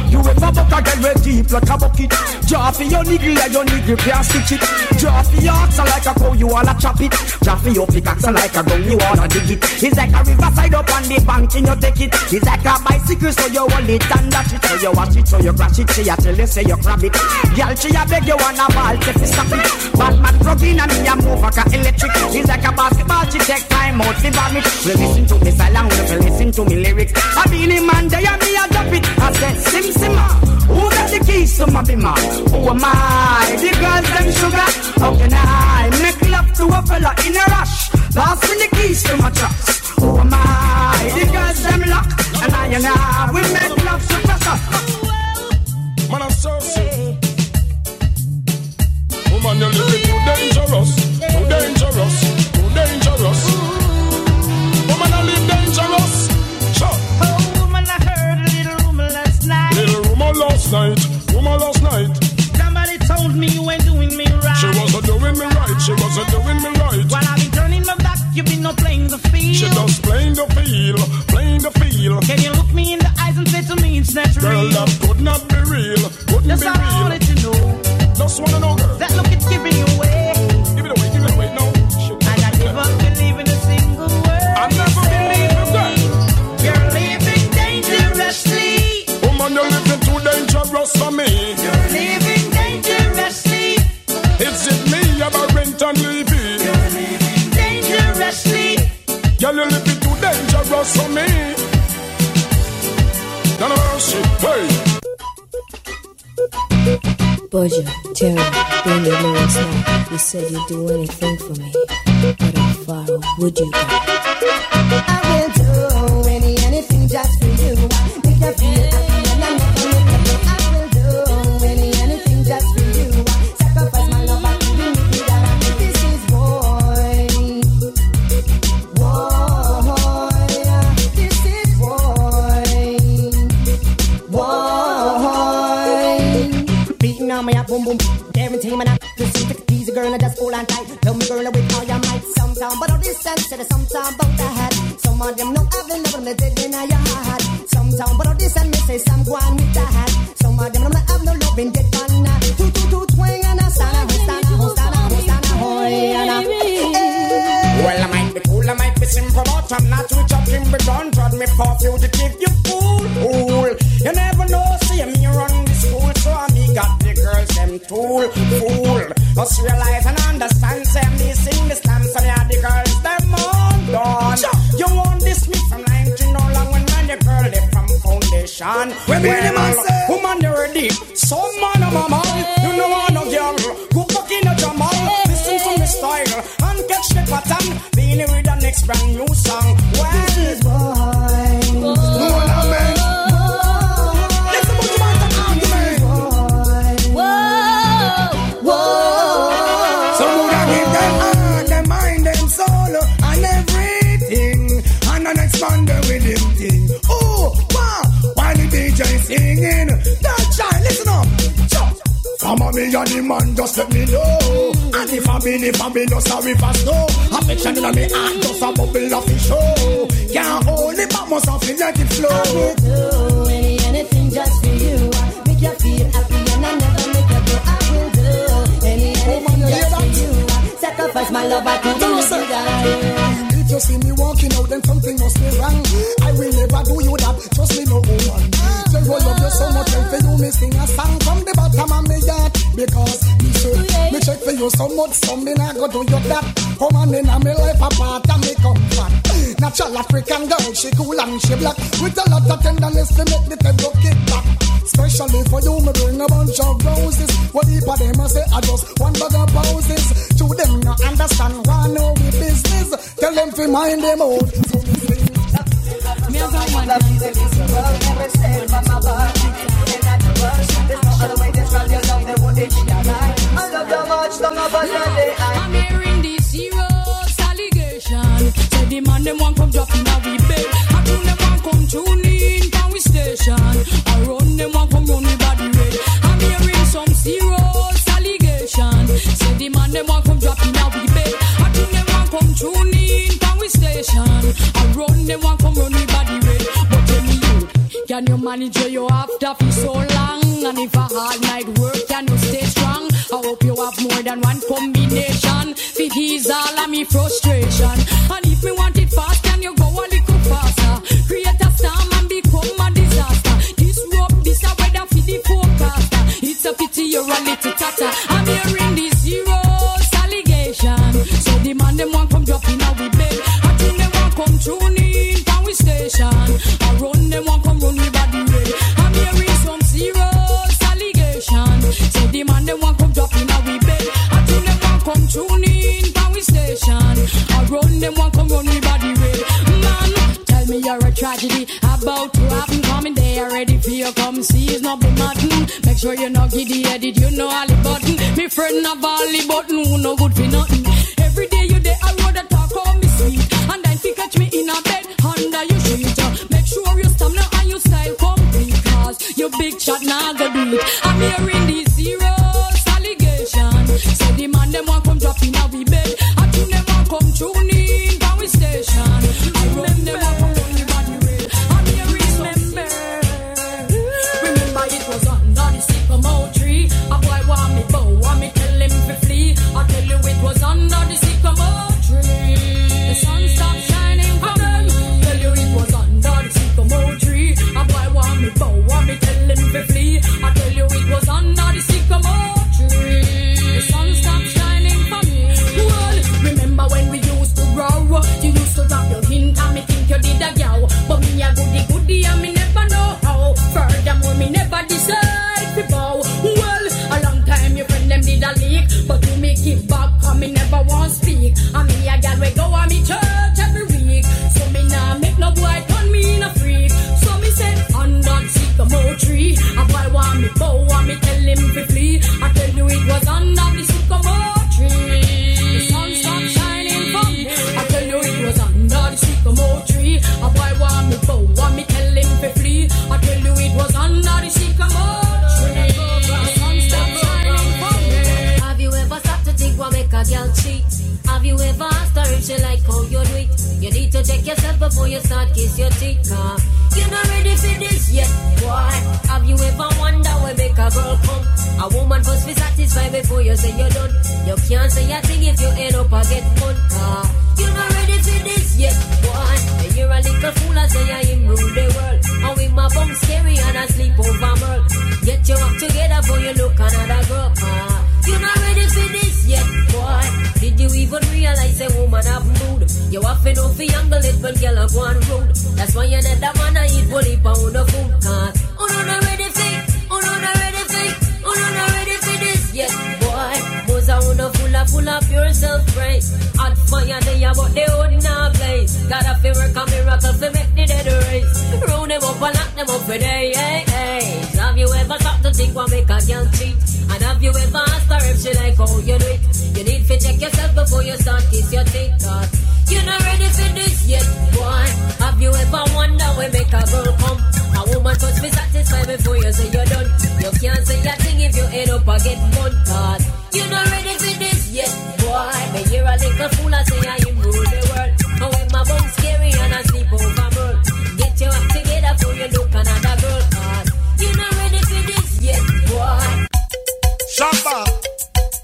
You ever buck a girl with deep like a bucket? Draw for your niggle and your niggle can't stitch it. Draw for your oxen like a cow, you wanna chop it. Draw for your pickaxe like a gun, you wanna dig it. It's like a riverside up on the bank and you take it. It's like a bicycle, so you hold it and dash it. So you watch it, so you crash it. She a tell you, say you grab it. Girl, she a beg you wanna ball, take it, stop it. Batman plug in and me a move like a electric. It's like a basketball, she take time out, to vomit. We listen to me song, we listen to me lyrics. I be the man, there and me a drop it. My? Who am I? The girls them sugar. How can I make love to a fella in a rush? Pass me the keys to my trucks. Am I? The girls them lock. And I and I, we make love to pressure. Man, I'm so sick. Woman, you're Budget, Terry, bring your lyrics now. You said you'd do anything for me. But how far would you go? But don't trod me for fugitive, you fool, fool. You never know, see me run the school, so I me got the girls, them tool, fool. Just realize and understand, say me sing the slam, so yeah, the girls, them on done. You want this me from 19 no long when man, the girl, they from foundation. When me say- woman, they ready, some man, I'm a man, you know I'm no girl, next brand new song. Well, me and the man, just let me know. And if I be, if I be, no sorry for snow. Affection in me heart, just a bubble of the show. Can't hold it, but must have let it flow. I will do any anything just for you. Make you feel happy and I never make you go. I will do any oh, anything just for you. Sacrifice my love, I could do die. See me walking out, then something must be wrong. I will never do you that. Trust me, no woman. Tell you I love you so much, and for you, me sing a song from the bottom of me heart. Because me say, me check for you so much, so me not go do you that. Come on in, me life apart, and me comfort. Natural African girl, she cool and she black. With a lot of tenderness to make the table kick back. Especially for you, me bring a bunch of roses. What if of them I say I just one bag of poses. To them not understand why no we business things. Tell them to mind them out. I'm hearing these serious allegations. Say the man them want come dropping now we bail. I do them want come tune in can we station. I run them want come run the body red. I'm hearing some serious allegations. Say the man them want station. I run them one come run body red. But tell me you, can you manage your after for so long? And if a hard night work, can you stay strong? I hope you have more than one combination. Fit is all of me frustration. And if me want it fast, can you go a little faster? Create a storm and become a disaster. This Disrupt this a weather for the forecaster. It's a pity you're a little tata. I'm hearing these heroes allegation. So demand them one come dropping out come tune in power station. I run them want come run with body red. I'm hearing some serious allegation. So the man them want come drop in our bed. I think they want come tune in power station. I run them want come run with body red. Man, tell me you're a tragedy about to happen. Coming there ready for you come see it's not be nothing. Make sure you're not giddy headed, you know all the button. Me friend all the button who no good for nothing. Your big shot now go it. I'm hearing these zeros allegation. So the man them want come drop in a we bed. I think them want come tune you kiss your. Nah. You're not ready for this yet, boy. Have you ever wonder where make a girl come? A woman must be satisfied before you say you're done. You can't say a thing if you end up a get fun. Nah. You're not ready for this yet, boy. And you're a little fool, I say I am rule the world. And with my bum scary and I sleep over merl. Get your up together before you look another girl. Ah. You're not ready for this yet, boy. Did you even realize a woman have mood? You have to know for younger little girl a go on road. That's why you need that man a eat bully pound of food. Cause oh no not ready for, oh no not ready for, oh no not ready for this yet, boy. Most a wanna full of full of pure self praise. Hot fire they are but they would not blaze. Gotta feel work a miracle to make the dead race. Round them up and lock them up for day, hey, hey. Have you ever stopped to think what make a girl cheat? And have you ever asked her if she like how you do it? You need to check yourself before you start kiss your teeth. Cause you're not ready for this yet, boy. Have you ever wondered where make a girl come? A woman must be satisfied before you say you're done. You can't say a thing if you end up a get mud. Cause you're not ready for this yet, boy. But you're a little fool I say I am rule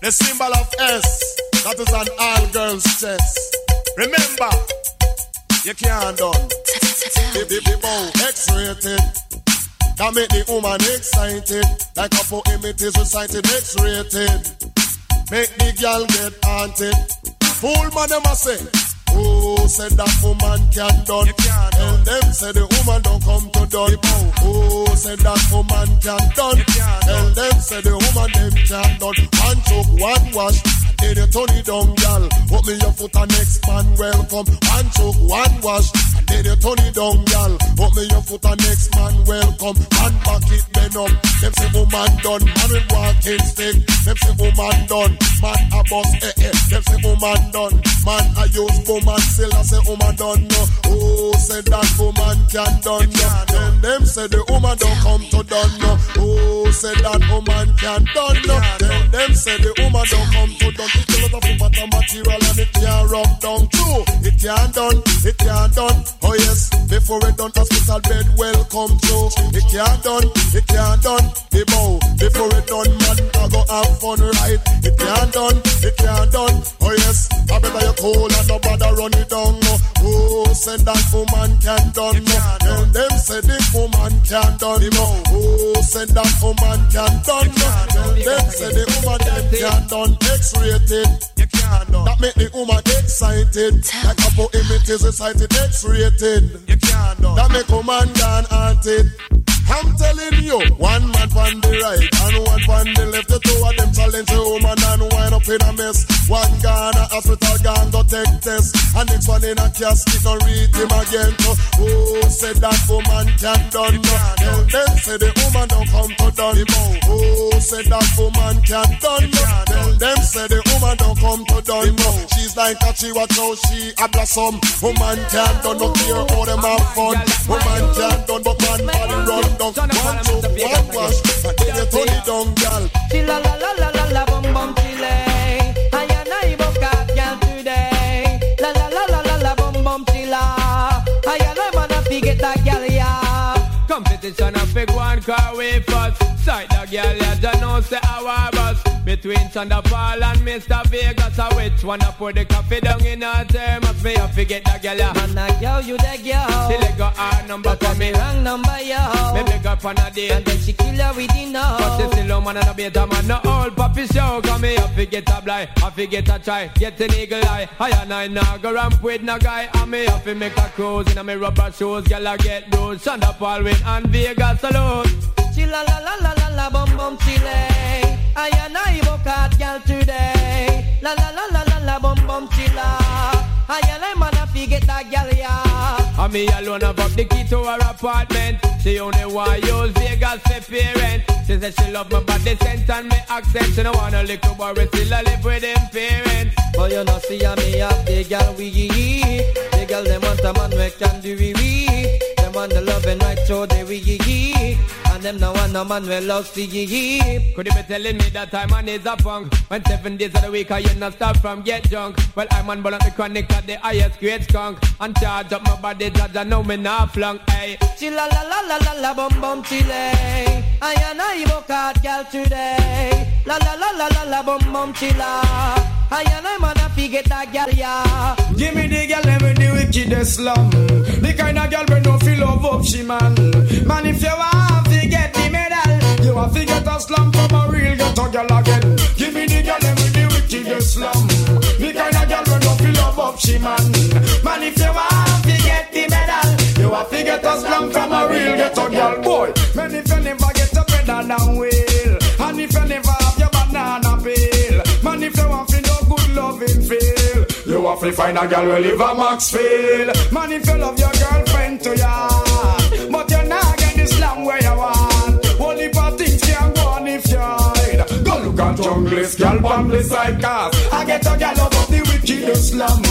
the symbol of S, that is an all girls chest. Remember, you can't done. If the bow X-rated, that make the woman excited. Like a poem it is recited X-rated. Make the girl get haunted. Fool man them a say, Oh, said that woman can done. Tell them say the woman don't come to done. Oh, said that woman can done. Tell them say the woman them can done. One choke, one wash. Then you turn it down, gal. Put me your foot and next man welcome. One choke, one wash. Then you turn it down, gal. Put me your foot and next man welcome. Man back it then up. Them say woman done. Man with walking stick. Them say woman done. Man a boss eh eh. Them say woman done. Man a use woman still I say woman done no. Oh, say that woman can done no. Then them say the woman don't come to done no. Oh, say that woman can done. Tell them say the woman don't come to done. It's a lot of important material and it can't rub down too. It can't done, it can't done. Oh yes, before it done, hospital bed welcome to. It can't done, it can't done. The bow before it done, man, I go have fun right. It can't done, it can't done. Oh yes, I better you cool and nobody run it down. Oh, say that woman can done. Tell them say the woman can done. No. Oh, say that woman can done. Tell them say the woman them can done. X-rated. Can't. That make the woman excited. Like a poem it is recited X-rated. You can't. That make woman gone haunted. I'm telling you, one man on the right and one on the left. The two of them challenge the woman and wind up in a mess. One gone a hospital, gone go take test. And next one in a casket, no read him again. Oh, said that woman can done. Tell them say the woman don't come to done. Oh, said that woman can done. Tell them say the woman don't come to done. She's like a chihuahua, so she a blossom. Woman can done, no care how them have fun. Woman can done, but man body run down. One, two, one wash, and then you turn it down, girl. Chilla la la la la la bum bum chile. I and I book out girl today. La la la la la la bum bum chilla. I and I wanna forget that girl yeah. Competition a big one car way first. Sight the girl ya just know say our bus. Between Thunderfall and Mr. Vegas, a which one I put the coffee down in her thermos? Me I forget the girl. Man a girl you the girl. She let go her number for me. wrong number yo. Me beg her on a date. And then she kill her with the no. But she still a man and a beta man, no old puppy show. Come me, I forget a blind, I forget a try, get an eagle eye. I and I now go ramp with no guy. And me have to make a cruise in a me rubber shoes. Girl, I get those. Thunderfall with and Vegas alone. Chilla la la la la la bum bum chile. I and I book out girl today. La la la la la la bum bum chilla. I and I wanna forget that girl yeah. And me alone have up the key to her apartment. She only want use Vegas for parent. She said she love my body scent and me accent. She don't wanna little boy still a live with him parents. But you know see a me up the girl we The girl them want a man we can do we we. Them want the love and right so they we And them no want no man we love see Could you be telling me that time man is a punk? When seven days of the week I you not stop from get drunk. Well I'm on the chronic at the highest grade skunk. And charge up my body that I know me not flunk. Hey. Chilla la la la la la bum bum chile. I and I book out girl today. La la la la la la bum bum chilla. I and I wanna forget that girl yeah. Give me the girl them with the wickedest slum. The kind of girl we no feel love up she man. Man if you want get the medal, you want to get a slum from a real ghetto girl again. Give me the girl with the wickedest slum. The kind of girl we no feel love up she man. Man if you want to get the medal, you want to get a slum from a real ghetto girl boy. Man if you never get a better than whale, and if you never have your banana peel, man if you want to no good loving feel. You have to find a girl who live a Maxfield. Man, if you love your girlfriend to ya, but you're not get the slam where you want. At junglist, girl on the side cars. I get a girl of the wickedest slum.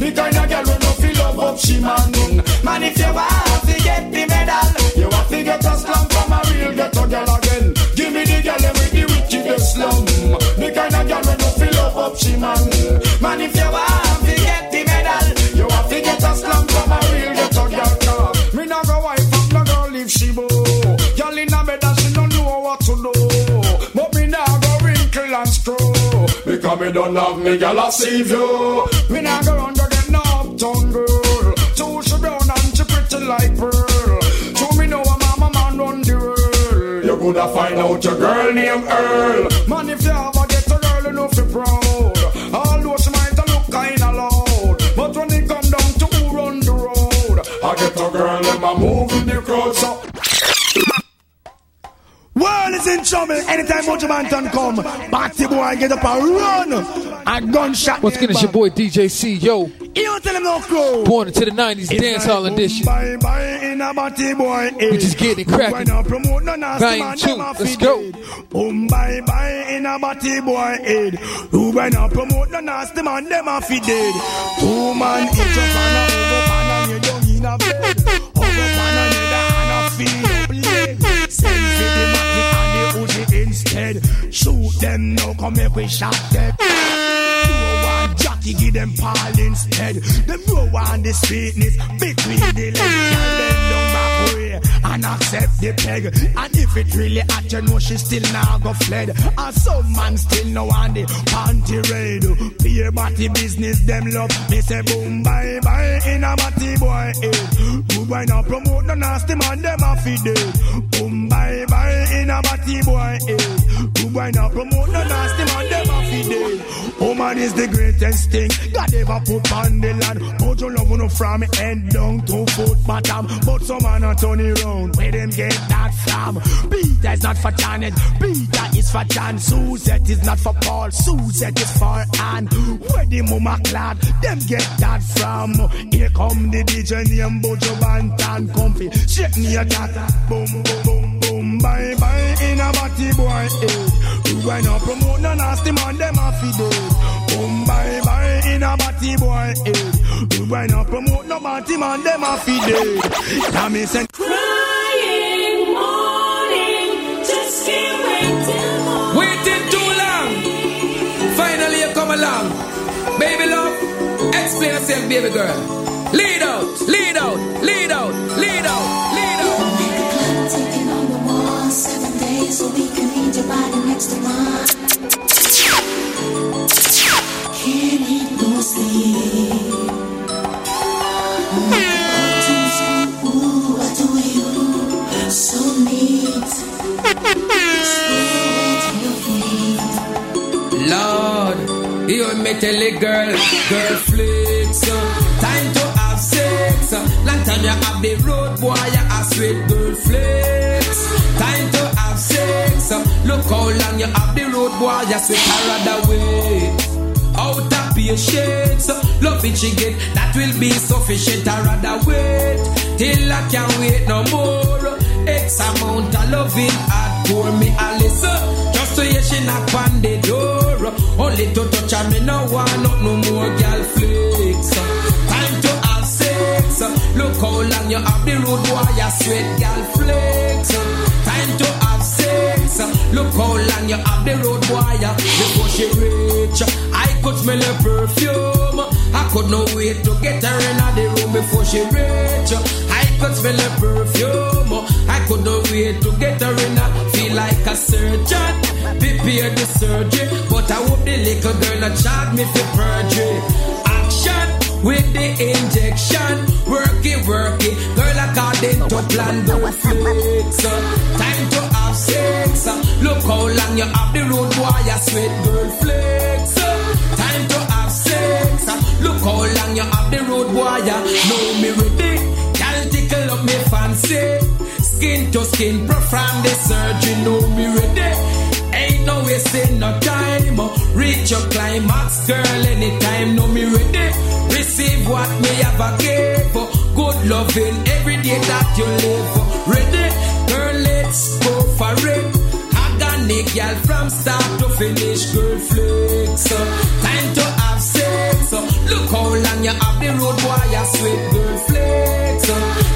The kind of girl who no feel love up she man. Man, if you want to get the medal, you have to get a slum from a real ghetto girl again. Give me the girl with the wickedest slum. The kind of girl who no feel love up she man. Man, if you want me don't have me girl a save you. Me not go run go no uptown girl. Too she brown and she pretty like pearl. So me know I'm a man run the world. You coulda find out your girl named Earl. Man if you ever get a girl you know fi proud. World is in trouble anytime Buju Banton come. Batty boy get up and run. A gunshot. Once again, it's your boy DJ C. Yo, You don't tell him no crow. born into the 90s dance hall edition. Bye bye in a batty boy. We just getting cracking. Why not promote no nasty Volume man? two, let's go. Um bye bye in a batty boy head. Who why not promote no nasty man? Them a fi dead. Two man each up and a over pan and you down in a bed. Over pan and you and a feel up leg. Send for the the Uzi head. Shoot them now, come make we shot them. Jackie, give them Paul instead. Them row on the sweetness between the legs. Tell them way and accept the peg. And if it really hot, you know she still now go fled. And some man still no on the panty raid. Beer body business, them love. Me say boom bye bye in a body boy head. Good boy now promote the nasty man, them a feed it. Boom bye bye in a body boy head. Good boy now promote the nasty man, them a feed it. Woman is the greatest thing God ever put on the land. Put your love no from head down to foot bottom. But some man a it round. Where them get that from? Peter is not for Janet. Peter is for John. Suzette is not for Paul. Suzette is for Anne. Where the mama clad? Them get that from. Here come the DJ name Buju Banton. Comfy. Shake me a that. Boom, boom, boom, boom. Bye, bye. In a body boy. Eh. You why not promote no nasty man. Them a feed it. Boom, bye, bye. In a body boy. Eh. You why not promote no body man. Them a feed it. Now me say. Crying morning, just can't wait till morning. Waiting too long. Finally, you come along. Baby love, explain yourself, baby girl. Lead out, lead out, lead out, lead out, lead out. Taking on the wall, seven days a week, I need your body next to mine. Tell girl, girl flicks. Time to have sex. Long time you have the road boy, you a sweet girl. Time to have sex. Look how long you have the road boy, you. Out of patience, love it she get, that will be sufficient. I rather wait till I can't wait no more. X amount of loving hard for me, Alice. Just to hear she knock on the door. Only to touch her, me no want not no more girl flicks. Time to have sex. Look how long you have the road, boy, you sweat girl flicks. Look how long you have the road, wire you- uh. before she reach. Uh, I could smell her perfume. I could not wait to get her in the room before she reach. Uh. I could smell her perfume. I could not wait to get her in. Feel like a surgeon. Prepare the surgery, but I hope the little girl not charge me for perjury. With the injection. Work it, work it. Girl, according to plan, go flex. Time to have sex. Look how long you have the road, boy. You sweet girl flex. Time to have sex. Look how long you have the road, boy. You know me ready. Girl, tickle up me fancy. Skin to skin, perform the surgery. Know me ready. Ain't no wasting no. Reach your climax, girl, anytime. Know me ready. Receive what me have a give. Good loving every day that you live. Ready, girl, let's go for it. Organic girl from start to finish, girl flex. Time to have sex. Look how long you have the road, boy, you sweet girl flex.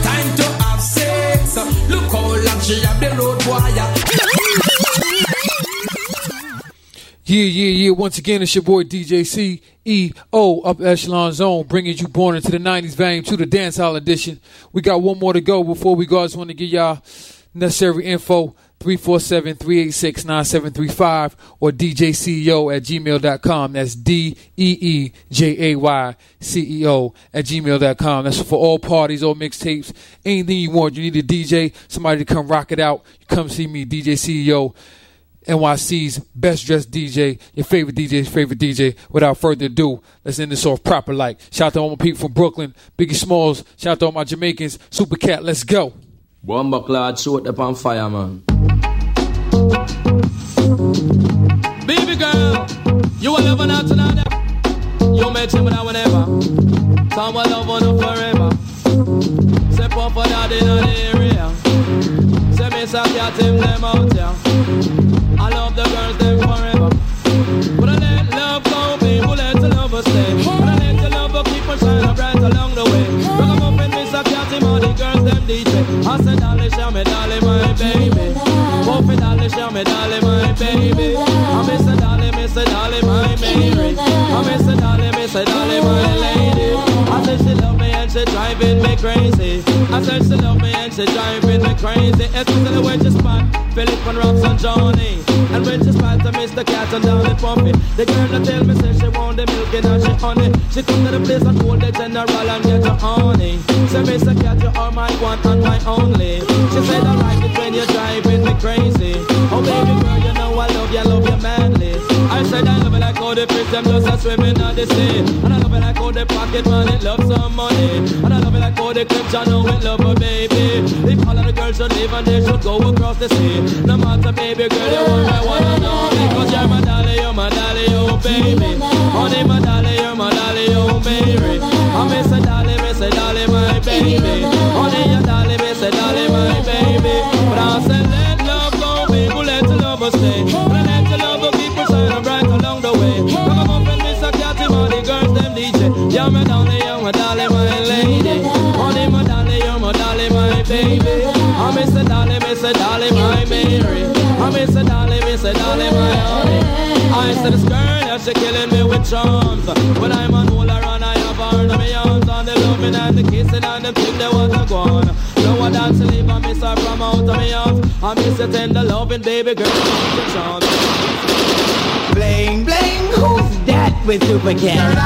Time to have sex. Look how long she have the road, boy. you- Yeah, yeah, yeah. Once again, it's your boy DJ CEO Up Echelon Zone, bringing you Born into the 90s Volume 2, the Dance Hall Edition. We got one more to go before we go. I just want to give y'all necessary info 347 386 9735 or DJCEO at gmail.com. That's D E E J A Y C E O at gmail.com. That's for all parties, all mixtapes, anything you want. You need a DJ, somebody to come rock it out. You come see me, DJ CEO. NYC's best dressed DJ, your favorite DJ's favorite DJ. Without further ado, let's end this off proper like. Shout out to all my people from Brooklyn, Biggie Smalls. Shout out to all my Jamaicans, Super Cat. Let's go. Bomba clad shoot up on fire, man. Baby girl, you will love now tonight. You met him now whenever. Someone love on you forever. Step up for that in the area. Say me some cat him them out here. I love the girls them forever. But I let love go, people let stay. But I let keep on shining bright along the way. Up miss a the girls them DJ. I said, darling, show me, darling, my baby. Darling, show me, darling, my baby. I miss Mary. I miss a dolly, miss a dolly, my lady. Driving me crazy. I said she love me and she driving me crazy. Especially when she spot Philip and Ross and Johnny. And when she spot to Mr. Cat and Dolly Pumpy. The girl that tell me say she want the milk and she honey. She come to the place and hold the general and get her honey. Say Mr. Cat you are my one and my only. She said I like it when you're driving me crazy. Oh baby girl you know I love you, I love you manly. I said I love it like how the fish them just a swimming on the sea. And I love it like how the pocket money love some money. And I love it like how the clips I know it love a baby. If all of the girls should live and they should go across the sea. No matter baby girl you want me wanna know because you're my dolly, you're my dolly, oh baby. I said this girl, yeah, she killing me with charms. When I'm on hold her and I have her in my arms. On the loving and the kissing and the thing they want to go on. No one dance to leave, I miss her from out of my arms. I miss the tender loving baby girl, with charms. Bling, bling, who's that with super cat?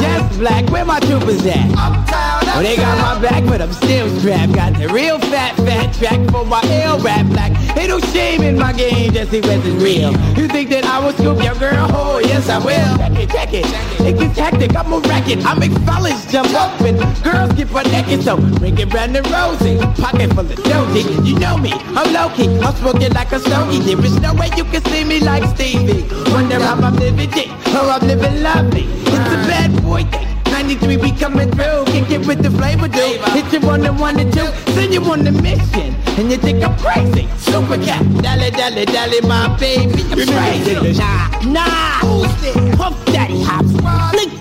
Yes, black, where my troopers at? Well, they got my back, but I'm still strapped. Got the real fat, fat track for my ill rap black. Ain't no shame in my game, just see what's real. You think that I will scoop your girl? Oh, yes, I will. Check it, check it. It's a tactic, I'm a racket. I make fellas jump up and girls get butt naked. So bring it Brandon Rosie, pocket full of dozy. You know me, I'm low key. I'm smoking like a stogie. There is no way you can see me like Stevie. Wonder how I'm living dick, or I'm living lovely. It's a bad boy thing. 93, we coming through. Kick it with the flavor, dude. Hit you on the one and two. Send you on the mission. And you think I'm crazy. Super cat. Dally, dally, dally, my baby. I'm crazy. Nah, nah. Who's this? Puff Daddy Hops.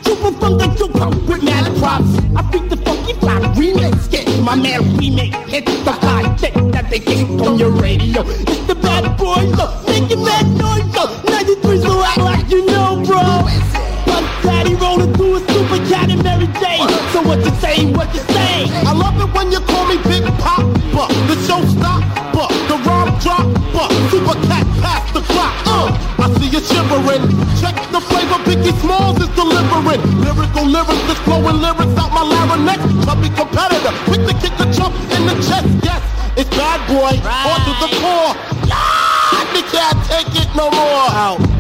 Trooper from the trooper with mad props. I beat the funky fly remix. Get my man remake. Hit the content that they get on your radio. It's the bad boy, look. Making bad noise, look. So what you say, what you say? I love it when you call me Big Papa, the showstopper, the rhyme dropper, super cat past the clock. Uh, I see you shivering. Check the flavor Biggie Smalls is delivering. Lyrical lyrics, just flowing lyrics out my larynx. Chubby competitor, quick to kick the chump in the chest. Yes, it's bad boy, on to the core. Yeah, they can't take it no more. Out.